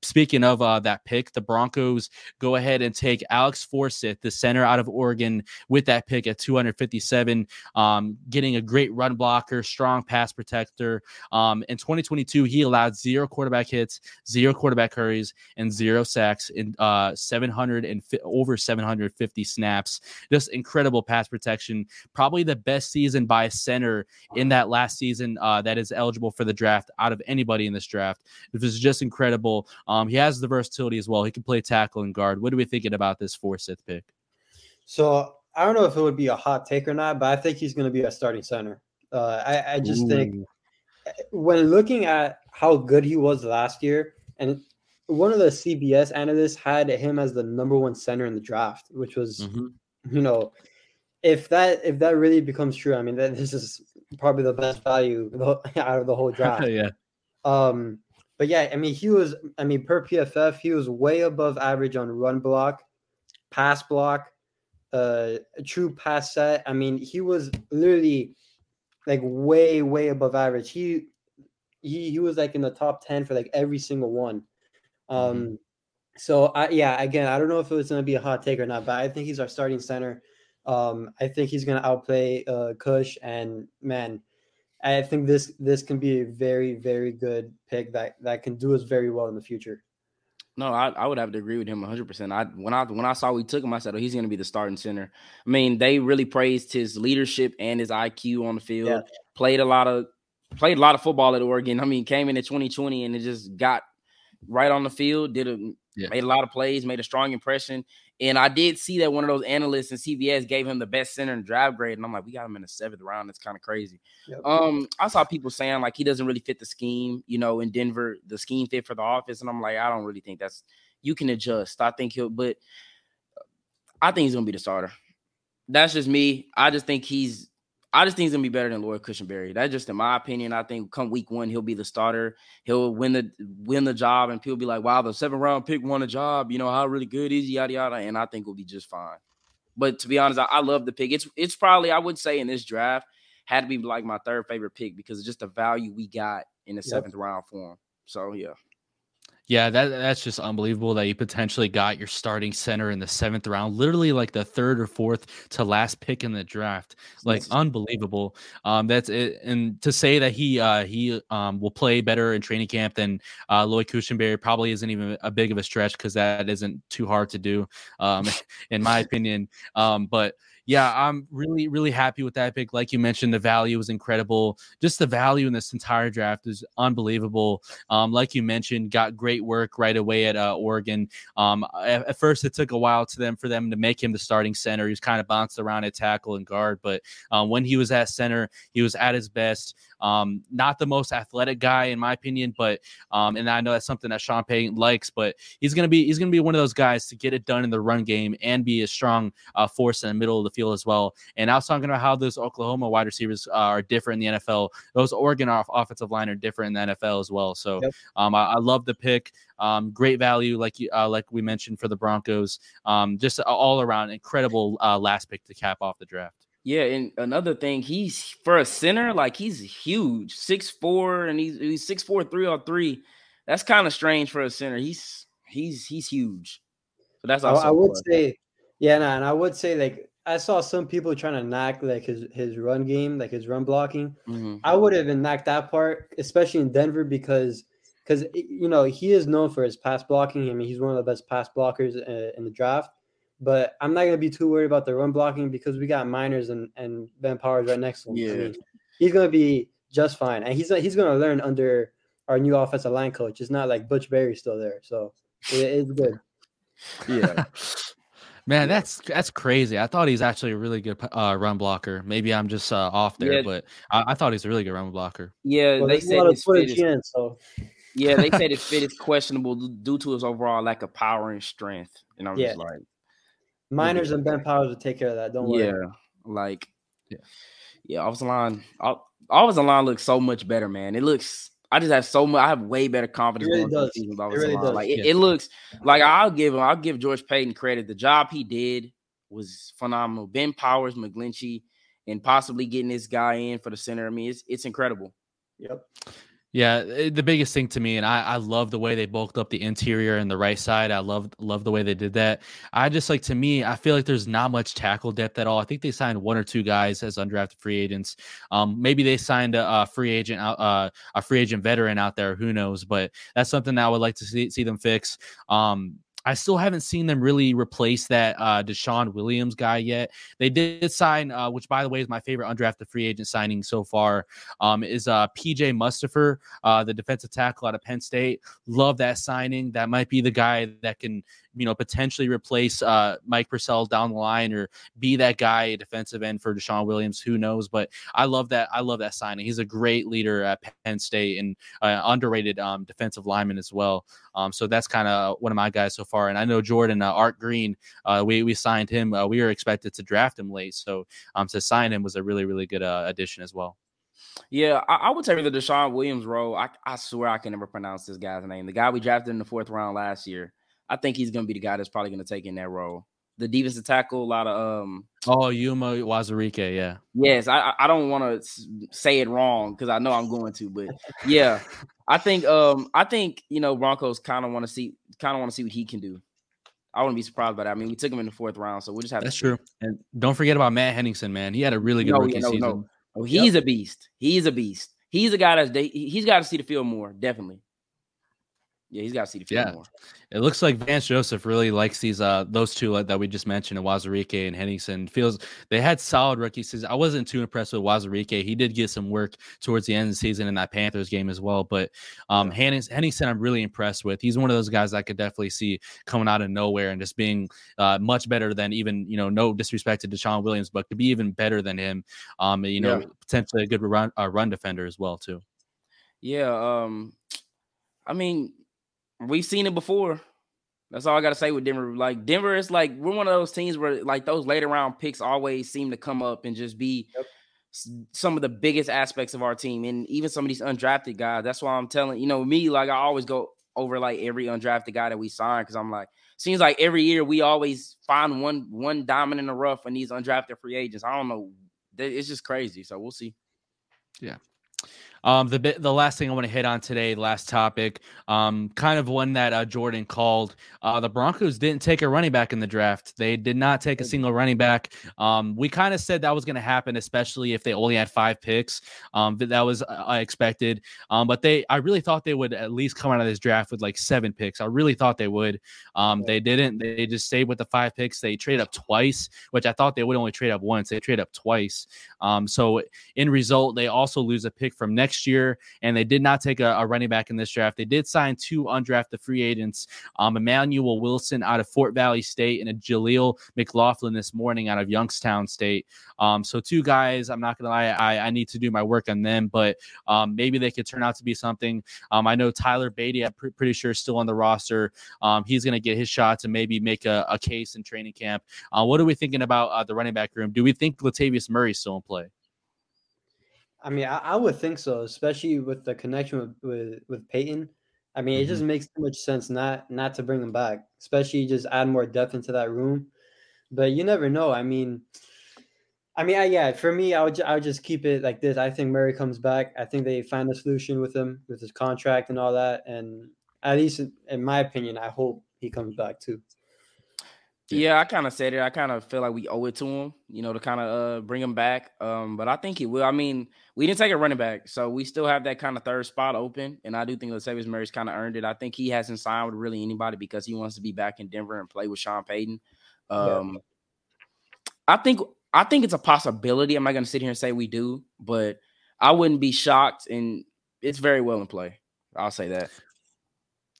speaking of uh, that pick, the Broncos go ahead and take Alex Forsyth, the center out of Oregon, with that pick at 257, um, getting a great run blocker, strong pass protector. Um, in 2022, he allowed zero quarterback hits, zero quarterback hurries, and zero sacks in uh, 700 and fi- over 750 snaps. Just incredible pass protection. Probably the best season by a center in that last season uh, that is eligible for the draft out of anybody in this draft. It was just incredible. Um, he has the versatility as well. He can play tackle and guard. What are we thinking about this Forsyth pick? So I don't know if it would be a hot take or not, but I think he's going to be a starting center. Uh, I, I, just Ooh. think when looking at how good he was last year, and one of the CBS analysts had him as the number one center in the draft, which was, mm-hmm. you know, if that if that really becomes true, I mean, that this is probably the best value out of the whole draft. yeah. Um, but yeah, I mean, he was, I mean, per PFF, he was way above average on run block, pass block, uh, true pass set. I mean, he was literally like way, way above average. He, he, he was like in the top 10 for like every single one. Um, mm-hmm. so I, yeah, again, I don't know if it was going to be a hot take or not, but I think he's our starting center. Um, I think he's going to outplay uh, Cush and man, I think this this can be a very very good pick that that can do us very well in the future. No, I, I would have to agree with him 100. percent I when I when I saw we took him, I said, "Oh, he's going to be the starting center." I mean, they really praised his leadership and his IQ on the field. Yeah. Played a lot of played a lot of football at Oregon. I mean, came in in 2020 and it just got right on the field. Did a yeah. made a lot of plays, made a strong impression. And I did see that one of those analysts in CBS gave him the best center and draft grade. And I'm like, we got him in the seventh round. That's kind of crazy. Yep. Um, I saw people saying like he doesn't really fit the scheme, you know, in Denver, the scheme fit for the office. And I'm like, I don't really think that's you can adjust. I think he'll, but I think he's gonna be the starter. that's just me. I just think he's I just think he's gonna be better than Lloyd Cushenberry. That's just in my opinion. I think come week one, he'll be the starter. He'll win the win the job, and people be like, "Wow, the seven round pick won a job." You know how really good is he? Yada yada. And I think we'll be just fine. But to be honest, I, I, love the pick. It's it's probably I would say in this draft had to be like my third favorite pick because it's just the value we got in the seventh round for him. So yeah. Yeah, that that's just unbelievable that you potentially got your starting center in the seventh round, literally like the third or fourth to last pick in the draft. Like unbelievable. Um, that's it. And to say that he uh he um will play better in training camp than uh Lloyd Cushenberry probably isn't even a big of a stretch because that isn't too hard to do, um, in my opinion. Um, but yeah, I'm really, really happy with that pick. Like you mentioned, the value was incredible. Just the value in this entire draft is unbelievable. Um, like you mentioned, got great work right away at uh, Oregon. Um, at, at, first, it took a while to them for them to make him the starting center. He was kind of bounced around at tackle and guard, but um, when he was at center, he was at his best. Um, not the most athletic guy in my opinion, but um, and I know that's something that Sean Payton likes, but he's gonna be he's gonna be one of those guys to get it done in the run game and be a strong uh, force in the middle of the field as well. And I was talking about how those Oklahoma wide receivers uh, are different in the NFL. Those Oregon off- offensive line are different in the NFL as well. So yep. um, I, I, love the pick. Um, great value, like uh, like we mentioned for the Broncos. Um, just all around incredible uh, last pick to cap off the draft. Yeah, and another thing, he's for a center, like he's huge, six four, and he's he's six four three or three. That's kind of strange for a center. He's he's he's huge. So that's I, I would say, yeah, nah, and I would say like I saw some people trying to knock like his his run game, like his run blocking. Mm-hmm. I would have knocked that part, especially in Denver, because because you know he is known for his pass blocking. I mean, he's one of the best pass blockers uh, in the draft. But I'm not gonna be too worried about the run blocking because we got Meinerz and, and Ben Powers right next to him. Yeah. I mean, he's gonna be just fine, and he's he's gonna learn under our new offensive line coach. It's not like Butch Barry still there, so it, it's good. Yeah. Man, that's that's crazy. I thought he's actually a really good uh, run blocker. Maybe I'm just uh, off there, yeah. but I, I, thought he's a really good run blocker. Yeah, well, they said his fit is, in, so. yeah, they said his fit is questionable due to his overall lack of power and strength. And I'm yeah. just like, Meinerz and Ben Powers will take care of that. Don't worry. Yeah, like yeah, yeah. Offensive line, offensive line looks so much better, man. It looks. I just have so much. I have way better confidence. It really does. It really does. Like yeah. it, it, looks like I'll give him. I'll give George Paton credit. The job he did was phenomenal. Ben Powers, McGlinchey, and possibly getting this guy in for the center. I mean, it's it's incredible. Yep. Yeah, eh, the biggest thing to me, and I, I love the way they bulked up the interior and the right side. I love love the way they did that. I just like to me, I feel like there's not much tackle depth at all. I think they signed one or two guys as undrafted free agents. Um, maybe they signed a, a free agent, uh, a free agent veteran out there. Who knows? But that's something that I would like to see see them fix. Um, I still haven't seen them really replace that uh, DeShawn Williams guy yet. They did sign, uh, which by the way is my favorite undrafted free agent signing so far, um, is uh, PJ Mustipher, uh, the defensive tackle out of Penn State. Love that signing. That might be the guy that can you know, potentially replace uh, Mike Purcell down the line or be that guy defensive end for DeShawn Williams. Who knows? But I love that. I love that signing. He's a great leader at Penn State and uh, underrated um, defensive lineman as well. Um, so that's kind of one of my guys so far. And I know Jordan uh, Art Green. Uh, we we signed him. Uh, we were expected to draft him late, so um, to sign him was a really really good uh, addition as well. Yeah, I, I, would say the DeShawn Williams role. I, I swear I can never pronounce this guy's name. The guy we drafted in the fourth round last year. I think he's going to be the guy that's probably going to take in that role. The defensive tackle, a lot of um. Oh, Yuma Wazarike, yeah. Yes, I I don't want to say it wrong because I know I'm going to, but yeah, I think um I think you know Broncos kind of want to see kind of want to see what he can do. I wouldn't be surprised by that. I mean, we took him in the fourth round, so we'll just have. That's true. And don't forget about Matt Henningsen, man. He had a really good no, rookie no, season. No. Oh, he's yep. a beast. He's a beast. He's a guy that's he's got to see the field more, definitely. Yeah, he's got to see the field yeah. more. It looks like Vance Joseph really likes these uh those two that we just mentioned, Wazarike and Henningsen. Feels they had solid rookie season. I wasn't too impressed with Wazarike. He did get some work towards the end of the season in that Panthers game as well. But um yeah. Henningsen, I'm really impressed with. He's one of those guys I could definitely see coming out of nowhere and just being uh much better than even you know no disrespect to DeShawn Williams, but to be even better than him. Um, you know, yeah. potentially a good run uh, run defender as well too. Yeah. Um, I mean, We've seen it before. That's all I gotta say with Denver. Like Denver is like we're one of those teams where like those later round picks always seem to come up and just be yep. some of the biggest aspects of our team, and even some of these undrafted guys. That's why I'm telling you know me like I always go over like every undrafted guy that we sign because I'm like seems like every year we always find one one diamond in the rough in these undrafted free agents. I don't know, it's just crazy. So we'll see. Yeah. Um, the bit, the last thing I want to hit on today, last topic, um, kind of one that uh, Jordan called. Uh, the Broncos didn't take a running back in the draft. They did not take a single running back. Um, we kind of said that was going to happen, especially if they only had five picks. Um, that was uh, expected. Um, but they, I really thought they would at least come out of this draft with like seven picks. I really thought they would. Um, they didn't. They just stayed with the five picks. They traded up twice, which I thought they would only trade up once. They trade up twice. Um, so in result, they also lose a pick from next next year, and they did not take a, a running back in this draft. They did sign two undrafted free agents, um, Emmanuel Wilson out of Fort Valley State and a Jaleel McLaughlin this morning out of Youngstown State. Um, so two guys, I'm not gonna lie, I, I need to do my work on them, but um, maybe they could turn out to be something. Um, I know Tyler Badie, I'm pr- pretty sure is still on the roster. Um, he's gonna get his shots and maybe make a, a case in training camp. Uh, what are we thinking about uh, the running back room? Do we think Latavius Murray still in play? I mean, I, I, would think so, especially with the connection with with, with Peyton. I mean, mm-hmm. it just mm-hmm. makes too much sense not not to bring him back, especially just add more depth into that room. But you never know. I mean, I mean, I, yeah, for me, I would I would just keep it like this. I think Murray comes back. I think they find a solution with him with his contract and all that. And at least in my opinion, I hope he comes back too. Yeah, I kind of said it. I kind of feel like we owe it to him, you know, to kind of uh, bring him back. Um, but I think he will. I mean, we didn't take a running back, so we still have that kind of third spot open. And I do think Latavius Murray's kind of earned it. I think he hasn't signed with really anybody because he wants to be back in Denver and play with Sean Payton. Um, yeah. I think I think it's a possibility. I'm not going to sit here and say we do, but I wouldn't be shocked, and it's very well in play. I'll say that.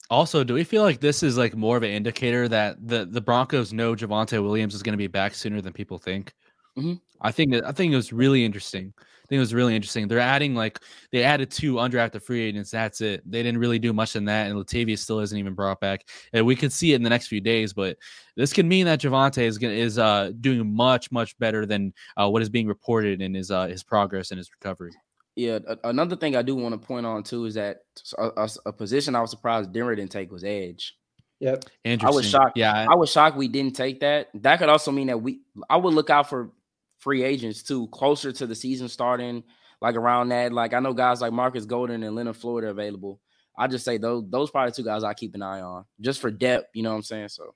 Also, do we feel like this is like more of an indicator that the the Broncos know Javonte Williams is going to be back sooner than people think? Mm-hmm. I think I think it was really interesting. I think it was really interesting. They're adding like they added two undrafted free agents. That's it. They didn't really do much in that, and Latavius still isn't even brought back. And we could see it in the next few days, but this can mean that Javonte is gonna, is uh doing much much better than uh, what is being reported in his uh, his progress and his recovery. Yeah, another thing I do want to point on too is that a, a, a, position I was surprised Denver didn't take was edge. Yep, I was shocked. Yeah, I was shocked we didn't take that. That could also mean that we. I would look out for free agents too, closer to the season starting, like around that. Like I know guys like Marcus Golden and Leonard Floyd are available. I just say those those probably two guys I keep an eye on just for depth. You know what I'm saying? So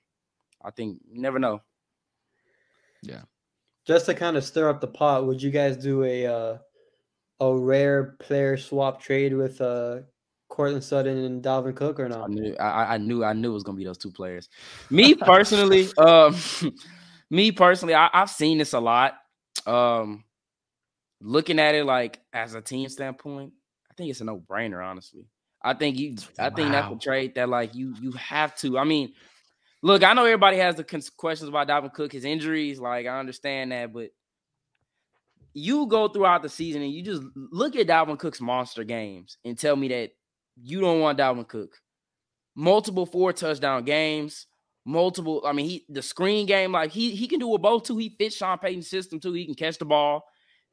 I think never know. Yeah. Just to kind of stir up the pot, would you guys do a uh, a rare player swap trade with uh Courtland Sutton and Dalvin Cook or not? I knew I, I knew I knew it was gonna be those two players. Me personally, um me personally, I, I've seen this a lot. Um looking at it like as a team standpoint, I think it's a no-brainer, honestly. I think you I think wow. that's a trade that like you you have to. I mean, look, I know everybody has the questions about Dalvin Cook, his injuries. Like I understand that, but you go throughout the season and you just look at Dalvin Cook's monster games and tell me that you don't want Dalvin Cook. Multiple four touchdown games, multiple. I mean, he the screen game, like he he can do it both too. He fits Sean Payton's system too. He can catch the ball.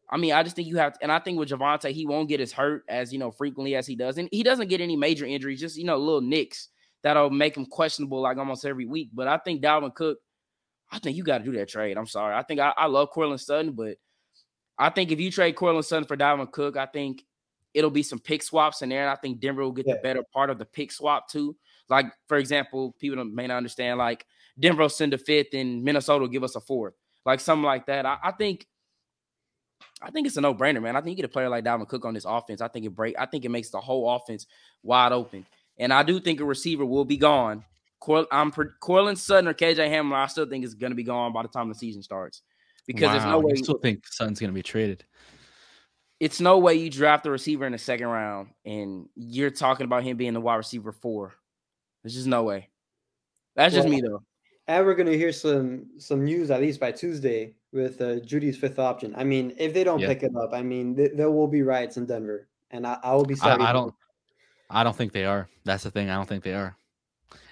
I mean, I just think you have, to, and I think with Javonte, he won't get as hurt as you know frequently as he does, and he doesn't get any major injuries, just you know little nicks that'll make him questionable like almost every week. But I think Dalvin Cook, I think you got to do that trade. I'm sorry, I think I, I love Courtland Sutton, but I think if you trade Courtland Sutton for Dalvin Cook, I think it'll be some pick swaps in there. And I think Denver will get yeah. the better part of the pick swap too. Like, for example, people may not understand, like Denver will send a fifth and Minnesota will give us a fourth. Like something like that. I, I think I think it's a no-brainer, man. I think you get a player like Dalvin Cook on this offense. I think it break, I think it makes the whole offense wide open. And I do think a receiver will be gone. Cor- I'm Courtland Sutton or KJ Hamler, I still think is going to be gone by the time the season starts because wow, there's no way. I still think Sutton's going to be traded. It's no way you draft a receiver in the second round and you're talking about him being the wide receiver four. There's just no way. That's well, just me though. And we're going to hear some some news at least by Tuesday with uh, Jeudy's fifth option. I mean, if they don't yeah. pick it up, I mean, th- there will be riots in Denver, and I, I will be sorry. I, I don't. I don't think they are. That's the thing. I don't think they are.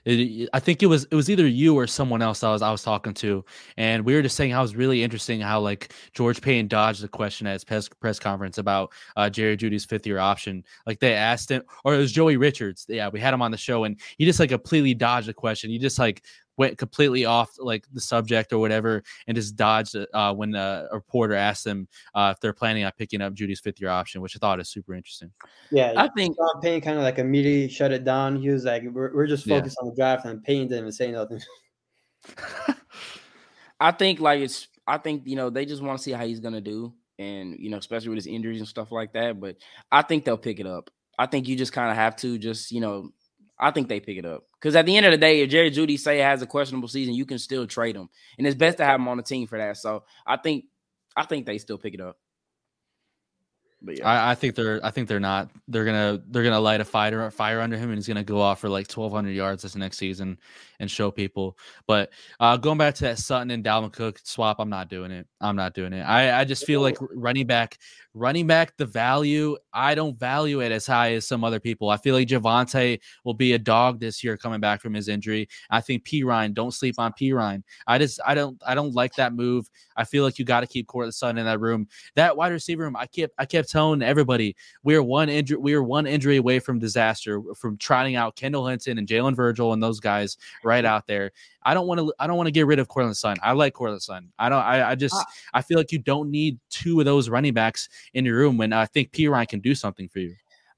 It, I think it was it was either you or someone else I was I was talking to, and we were just saying how it was really interesting how like George Paton dodged the question at his press, press conference about uh, Jerry Jeudy's fifth year option. Like they asked him, or it was Joey Richards. Yeah, we had him on the show, and he just like completely dodged the question. He just like went completely off like the subject or whatever and just dodged uh, when a reporter asked them uh, if they're planning on picking up Jeudy's fifth year option, which I thought is super interesting. Yeah, I think Sean Payton kind of like immediately shut it down. He was like, "We're, we're just focused yeah. on the draft," and Payton didn't even say nothing. I think like it's. I think you know they just want to see how he's gonna do, and you know especially with his injuries and stuff like that. But I think they'll pick it up. I think you just kind of have to just you know I think they pick it up because at the end of the day, if Jerry Jeudy say has a questionable season, you can still trade him, and it's best to have him on the team for that. So I think I think they still pick it up. But yeah, I, I, think they're I think they're not. They're gonna they're gonna light a fire fire under him, and he's gonna go off for like twelve hundred yards this next season and show people. But uh, going back to that Sutton and Dalvin Cook swap, I'm not doing it. I'm not doing it. I I just feel like running back running back the value I don't value it as high as some other people. I feel like Javonte will be a dog this year coming back from his injury. I think Perine, don't sleep on Perine. I just I don't I don't like that move. I feel like you got to keep Courtland Sutton in that room. That wide receiver room, I kept I kept telling everybody we are one injury we are one injury away from disaster from trotting out Kendall Hinton and Jalen Virgil and those guys right out there. I don't want to. I don't want to get rid of Courtland Sutton. I like Courtland Sutton. I don't. I, I just. Uh, I feel like you don't need two of those running backs in your room when I think Perine can do something for you.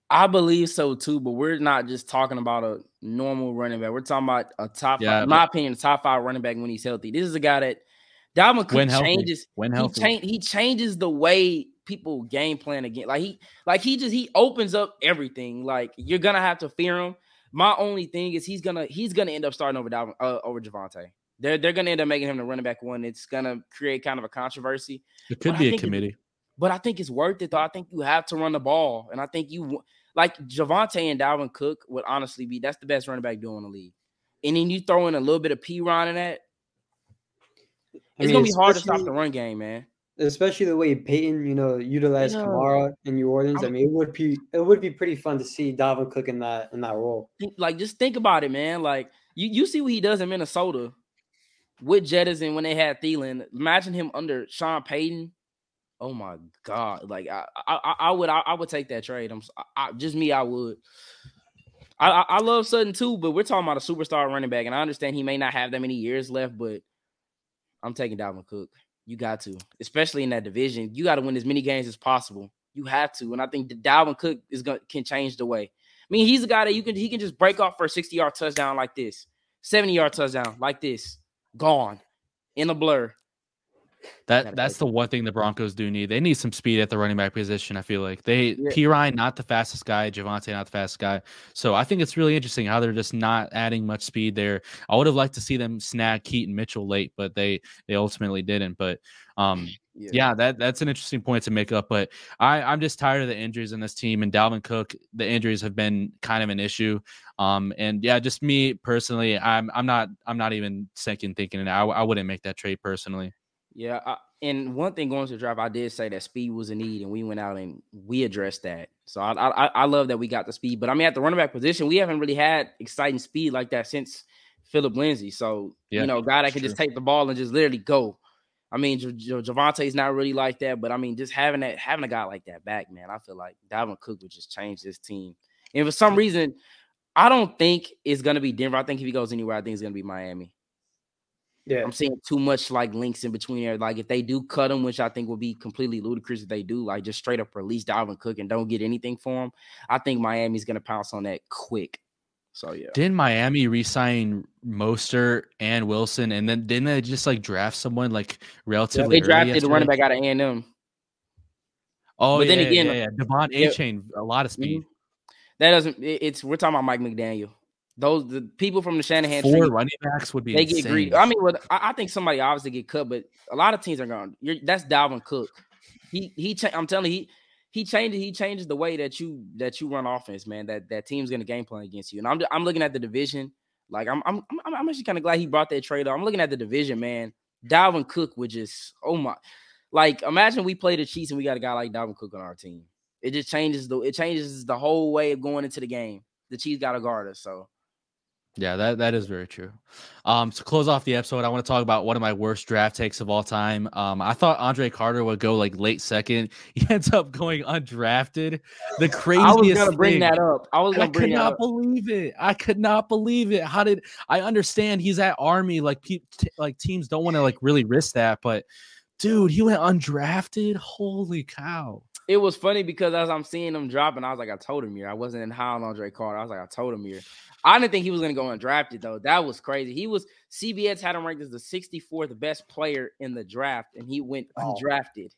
I believe so too, but we're not just talking about a normal running back. We're talking about a top. Yeah, five, in my opinion, a top five running back when he's healthy. This is a guy that Dalvin Cook changes. When healthy. He, cha- he changes the way people game plan again. Like he, like he just he opens up everything. Like you're gonna have to fear him. My only thing is he's gonna he's gonna end up starting over Dalvin, uh, over Javonte. They're they're gonna end up making him the running back one. It's gonna create kind of a controversy. It could but be a committee. It, but I think it's worth it though. I think you have to run the ball, and I think you like Javonte and Dalvin Cook would honestly be that's the best running back duo in the league. And then you throw in a little bit of Perine in that. It's I mean, gonna be hard to stop the run game, man especially the way Payton, you know, utilized. Kamara in New Orleans. I mean, it would be it would be pretty fun to see Dalvin Cook in that in that role. Like, just think about it, man. Like, you you see what he does in Minnesota with Jefferson when they had Thielen. Imagine him under Sean Payton. Oh my God! Like, I I, I would I, I, would take that trade. I'm I, just me. I would. I, I love Sutton too, but we're talking about a superstar running back, and I understand he may not have that many years left, but I'm taking Dalvin Cook. You got to, especially in that division. You got to win as many games as possible. You have to, and I think the Dalvin Cook is going can change the way. I mean, he's a guy that you can he can just break off for a 60 yard touchdown like this, 70 yard touchdown like this, gone in a blur. That that's the one thing the Broncos do need. They need some speed at the running back position. I feel like they yeah. Perine not the fastest guy, Javonte not the fastest guy. So I think it's really interesting how they're just not adding much speed there. I would have liked to see them snag Keaton Mitchell late, but they they ultimately didn't. But um yeah. yeah, that that's an interesting point to make up. But I I'm just tired of the injuries in this team and Dalvin Cook. The injuries have been kind of an issue. Um and yeah, just me personally, I'm I'm not I'm not even second thinking it. I I wouldn't make that trade personally. Yeah, I, and one thing going to the draft, I did say that speed was a need, and we went out and we addressed that. So I, I I love that we got the speed, but I mean at the running back position, we haven't really had exciting speed like that since Philip Lindsay. So yeah, you know, guy that can true. just take the ball and just literally go. I mean, J- J- Javonte's not really like that, but I mean, just having that having a guy like that back, man, I feel like Dalvin Cook would just change this team. And for some reason, I don't think it's gonna be Denver. I think if he goes anywhere, I think it's gonna be Miami. Yeah, I'm seeing too much like links in between there. Like if they do cut him, which I think will be completely ludicrous if they do, like just straight up release Dalvin Cook and don't get anything for him. I think Miami's gonna pounce on that quick. So yeah. Didn't Miami resign Mostert and Wilson, and then didn't they just like draft someone like relatively? Yeah, they drafted the running back out of A and M. Oh, but yeah, then again, yeah, yeah. De'Von Achane, a lot of speed. Mm-hmm. That doesn't. It's we're talking about Mike McDaniel. Those the people from the Shanahan four tree, running backs would be they insane. get greedy. I mean, well, I, I, think somebody obviously get cut, but a lot of teams are going. You're, that's Dalvin Cook. He he. Cha- I'm telling you, he he changes he changes the way that you that you run offense, man. That that team's gonna game plan against you. And I'm I'm looking at the division. Like I'm I'm I'm, I'm actually kind of glad he brought that trade up. I'm looking at the division, man. Dalvin Cook would just oh my, like imagine we play the Chiefs and we got a guy like Dalvin Cook on our team. It just changes the it changes the whole way of going into the game. The Chiefs got to guard us, so Yeah, that, that is very true. Um, to close off the episode, I want to talk about one of my worst draft takes of all time. Um, I thought Andre Carter would go like late second. He ends up going undrafted. The craziest. I was gonna bring thing. that up. I was. I could not believe it. I could not believe it. How did I understand he's at Army? Like, pe- t- like teams don't want to like really risk that, but dude, he went undrafted. Holy cow! it was funny because as I'm seeing him dropping, I was like, I told him here. I wasn't in high on Andre Carter. I was like, I told him here. I didn't think he was gonna go undrafted though. That was crazy. He was CBS had him ranked as the 64th best player in the draft, and he went oh. undrafted.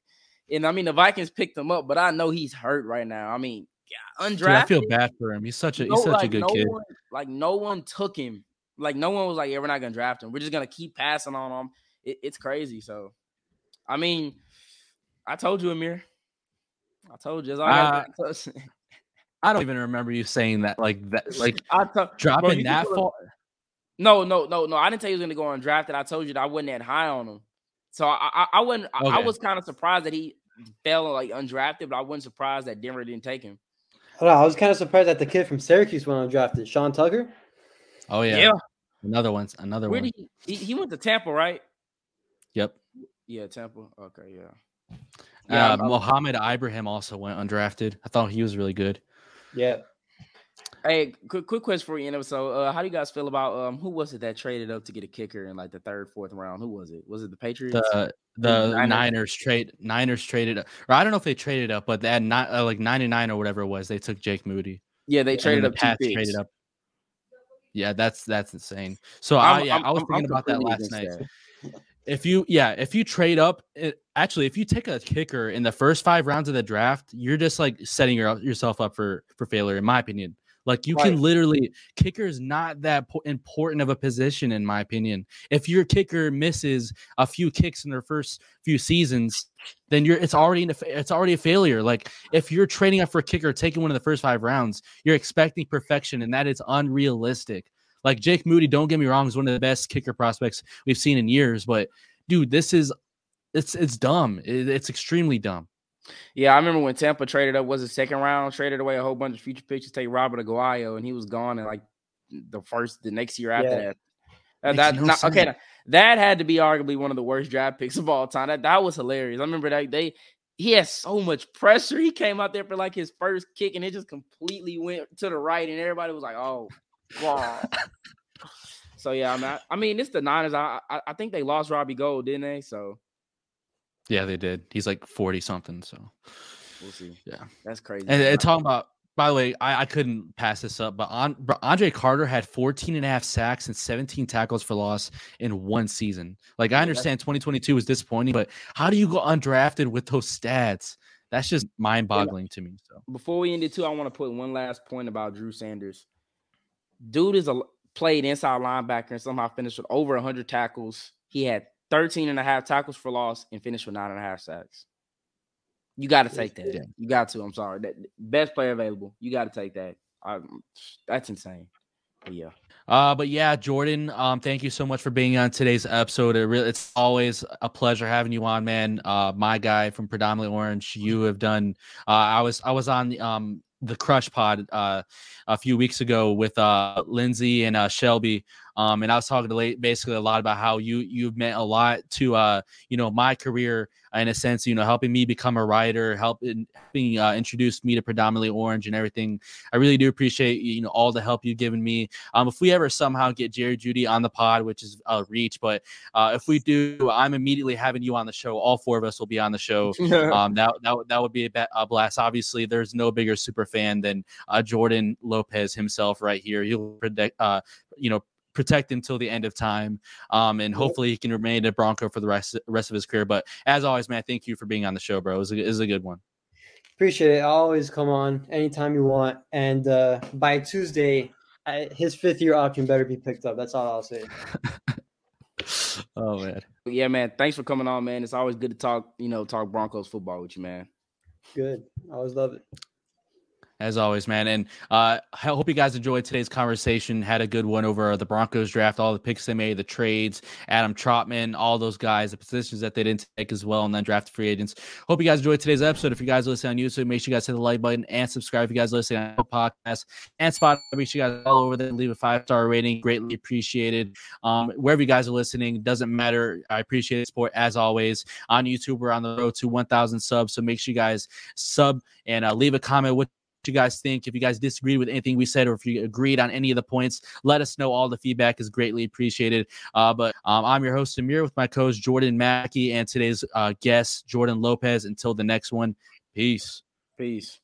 And I mean, the Vikings picked him up, but I know he's hurt right now. I mean, undrafted. Dude, I feel bad for him. He's such a he's such like, a good no kid. One, like no one took him. Like no one was like, yeah, we're not gonna draft him. We're just gonna keep passing on him. It, it's crazy. So, I mean, I told you, Amir. I told you. I, uh, I don't even remember you saying that. Like that. Like I t- dropping bro, that far. No, no, no, no. I didn't tell you he was going to go undrafted. I told you that I wasn't that high on him. So I, I, I wasn't. Okay. I was kind of surprised that he fell like undrafted, but I wasn't surprised that Denver didn't take him. Hold on, I was kind of surprised that the kid from Syracuse went undrafted, Sean Tucker. Oh yeah, yeah. Another one. Another Where one. Did he, he, he went to Tampa, right? Yep. Yeah, Tampa. Okay, yeah. Yeah, uh, Mohamed Ibrahim also went undrafted. I thought he was really good. Yeah. Hey, quick, quick question for you, know. So, uh, how do you guys feel about um who was it that traded up to get a kicker in like the third, fourth round? Who was it? Was it the Patriots? The the Niners, Niners trade Niners traded up, or I don't know if they traded up, but they had not uh, like ninety nine or whatever it was. They took Jake Moody. Yeah, they traded up. The traded up. Yeah, that's that's insane. So I'm, I yeah, I'm, I was I'm, thinking about that last night. That. If you yeah, if you trade up, it, actually, if you take a kicker in the first five rounds of the draft, you're just like setting your, yourself up for for failure, in my opinion. Like you right. can literally kicker is not that po- important of a position in my opinion. If your kicker misses a few kicks in their first few seasons, then you're it's already a, it's already a failure. Like if you're trading up for a kicker, taking one of the first five rounds, you're expecting perfection, and that is unrealistic. Like Jake Moody, don't get me wrong, is one of the best kicker prospects we've seen in years. But dude, this is it's it's dumb. It, it's extremely dumb. Yeah, I remember when Tampa traded up was the second round, traded away a whole bunch of future picks to take Robert Aguayo, and he was gone in like the first the next year after yeah. that. that no not, okay, that had to be arguably one of the worst draft picks of all time. That that was hilarious. I remember that they he had so much pressure. He came out there for like his first kick, and it just completely went to the right, and everybody was like, "Oh, wow." So yeah, I mean, I, I mean, it's the Niners. I, I, I think they lost Robbie Gould, didn't they? So yeah, they did. He's like forty something. So we'll see. Yeah, that's crazy. And, and talking about, by the way, I, I couldn't pass this up, but on, Andre Carter had 14 and a half sacks and 17 tackles for loss in one season. Like I understand 2022 was disappointing, but how do you go undrafted with those stats? That's just mind-boggling to me. So before we end it too, I want to put one last point about Drew Sanders. Dude is a played inside linebacker and somehow finished with over 100 tackles. He had 13 and a half tackles for loss and finished with nine and a half sacks. You got to take that. You got to. I'm sorry. That best player available. You got to take that. I, that's insane. But yeah. Uh, but yeah, Jordan, um, thank you so much for being on today's episode. It really, it's always a pleasure having you on, man. Uh, my guy from Predominantly Orange, you have done. Uh, I was I was on the um the Crush Pod uh, a few weeks ago with uh, Lindsay and uh, Shelby, um, and I was talking to late, basically a lot about how you you've meant a lot to uh, you know my career in a sense, you know, helping me become a writer, helping being uh, introduced me to predominantly orange and everything. I really do appreciate you know all the help you've given me. Um, if we ever somehow get Jerry Jeudy on the pod, which is a reach, but uh, if we do, I'm immediately having you on the show. All four of us will be on the show. um, that that that would be a, a, blast. Obviously, there's no bigger super fan than uh, Jordan Lopez himself right here. He'll predict, uh, you know protect him till the end of time. Um, and hopefully he can remain a Bronco for the rest rest of his career. But as always, man, thank you for being on the show, bro. It was a, it was a good one. Appreciate it. I'll always come on anytime you want. And uh, by Tuesday, I, his fifth year option better be picked up. That's all I'll say. oh man. Yeah, man. Thanks for coming on, man. It's always good to talk, you know, talk Broncos football with you, man. Good. I always love it. As always, man. And uh, I hope you guys enjoyed today's conversation. Had a good one over the Broncos draft, all the picks they made, the trades, Adam Trautman, all those guys, the positions that they didn't take as well, and then draft free agents. Hope you guys enjoyed today's episode. If you guys listen on YouTube, make sure you guys hit the like button and subscribe. If you guys listen on podcast and Spotify, make sure you guys all over there leave a five star rating. Greatly appreciated. Um, wherever you guys are listening, doesn't matter. I appreciate the support as always. On YouTube, we're on the road to 1,000 subs. So make sure you guys sub and uh, leave a comment you guys think. If you guys disagree with anything we said, or if you agreed on any of the points, let us know. All the feedback is greatly appreciated. Uh, but um, I'm your host Amir with my co-host Jordan Mackey and today's uh, guest Jordan Lopez. Until the next one, peace. Peace.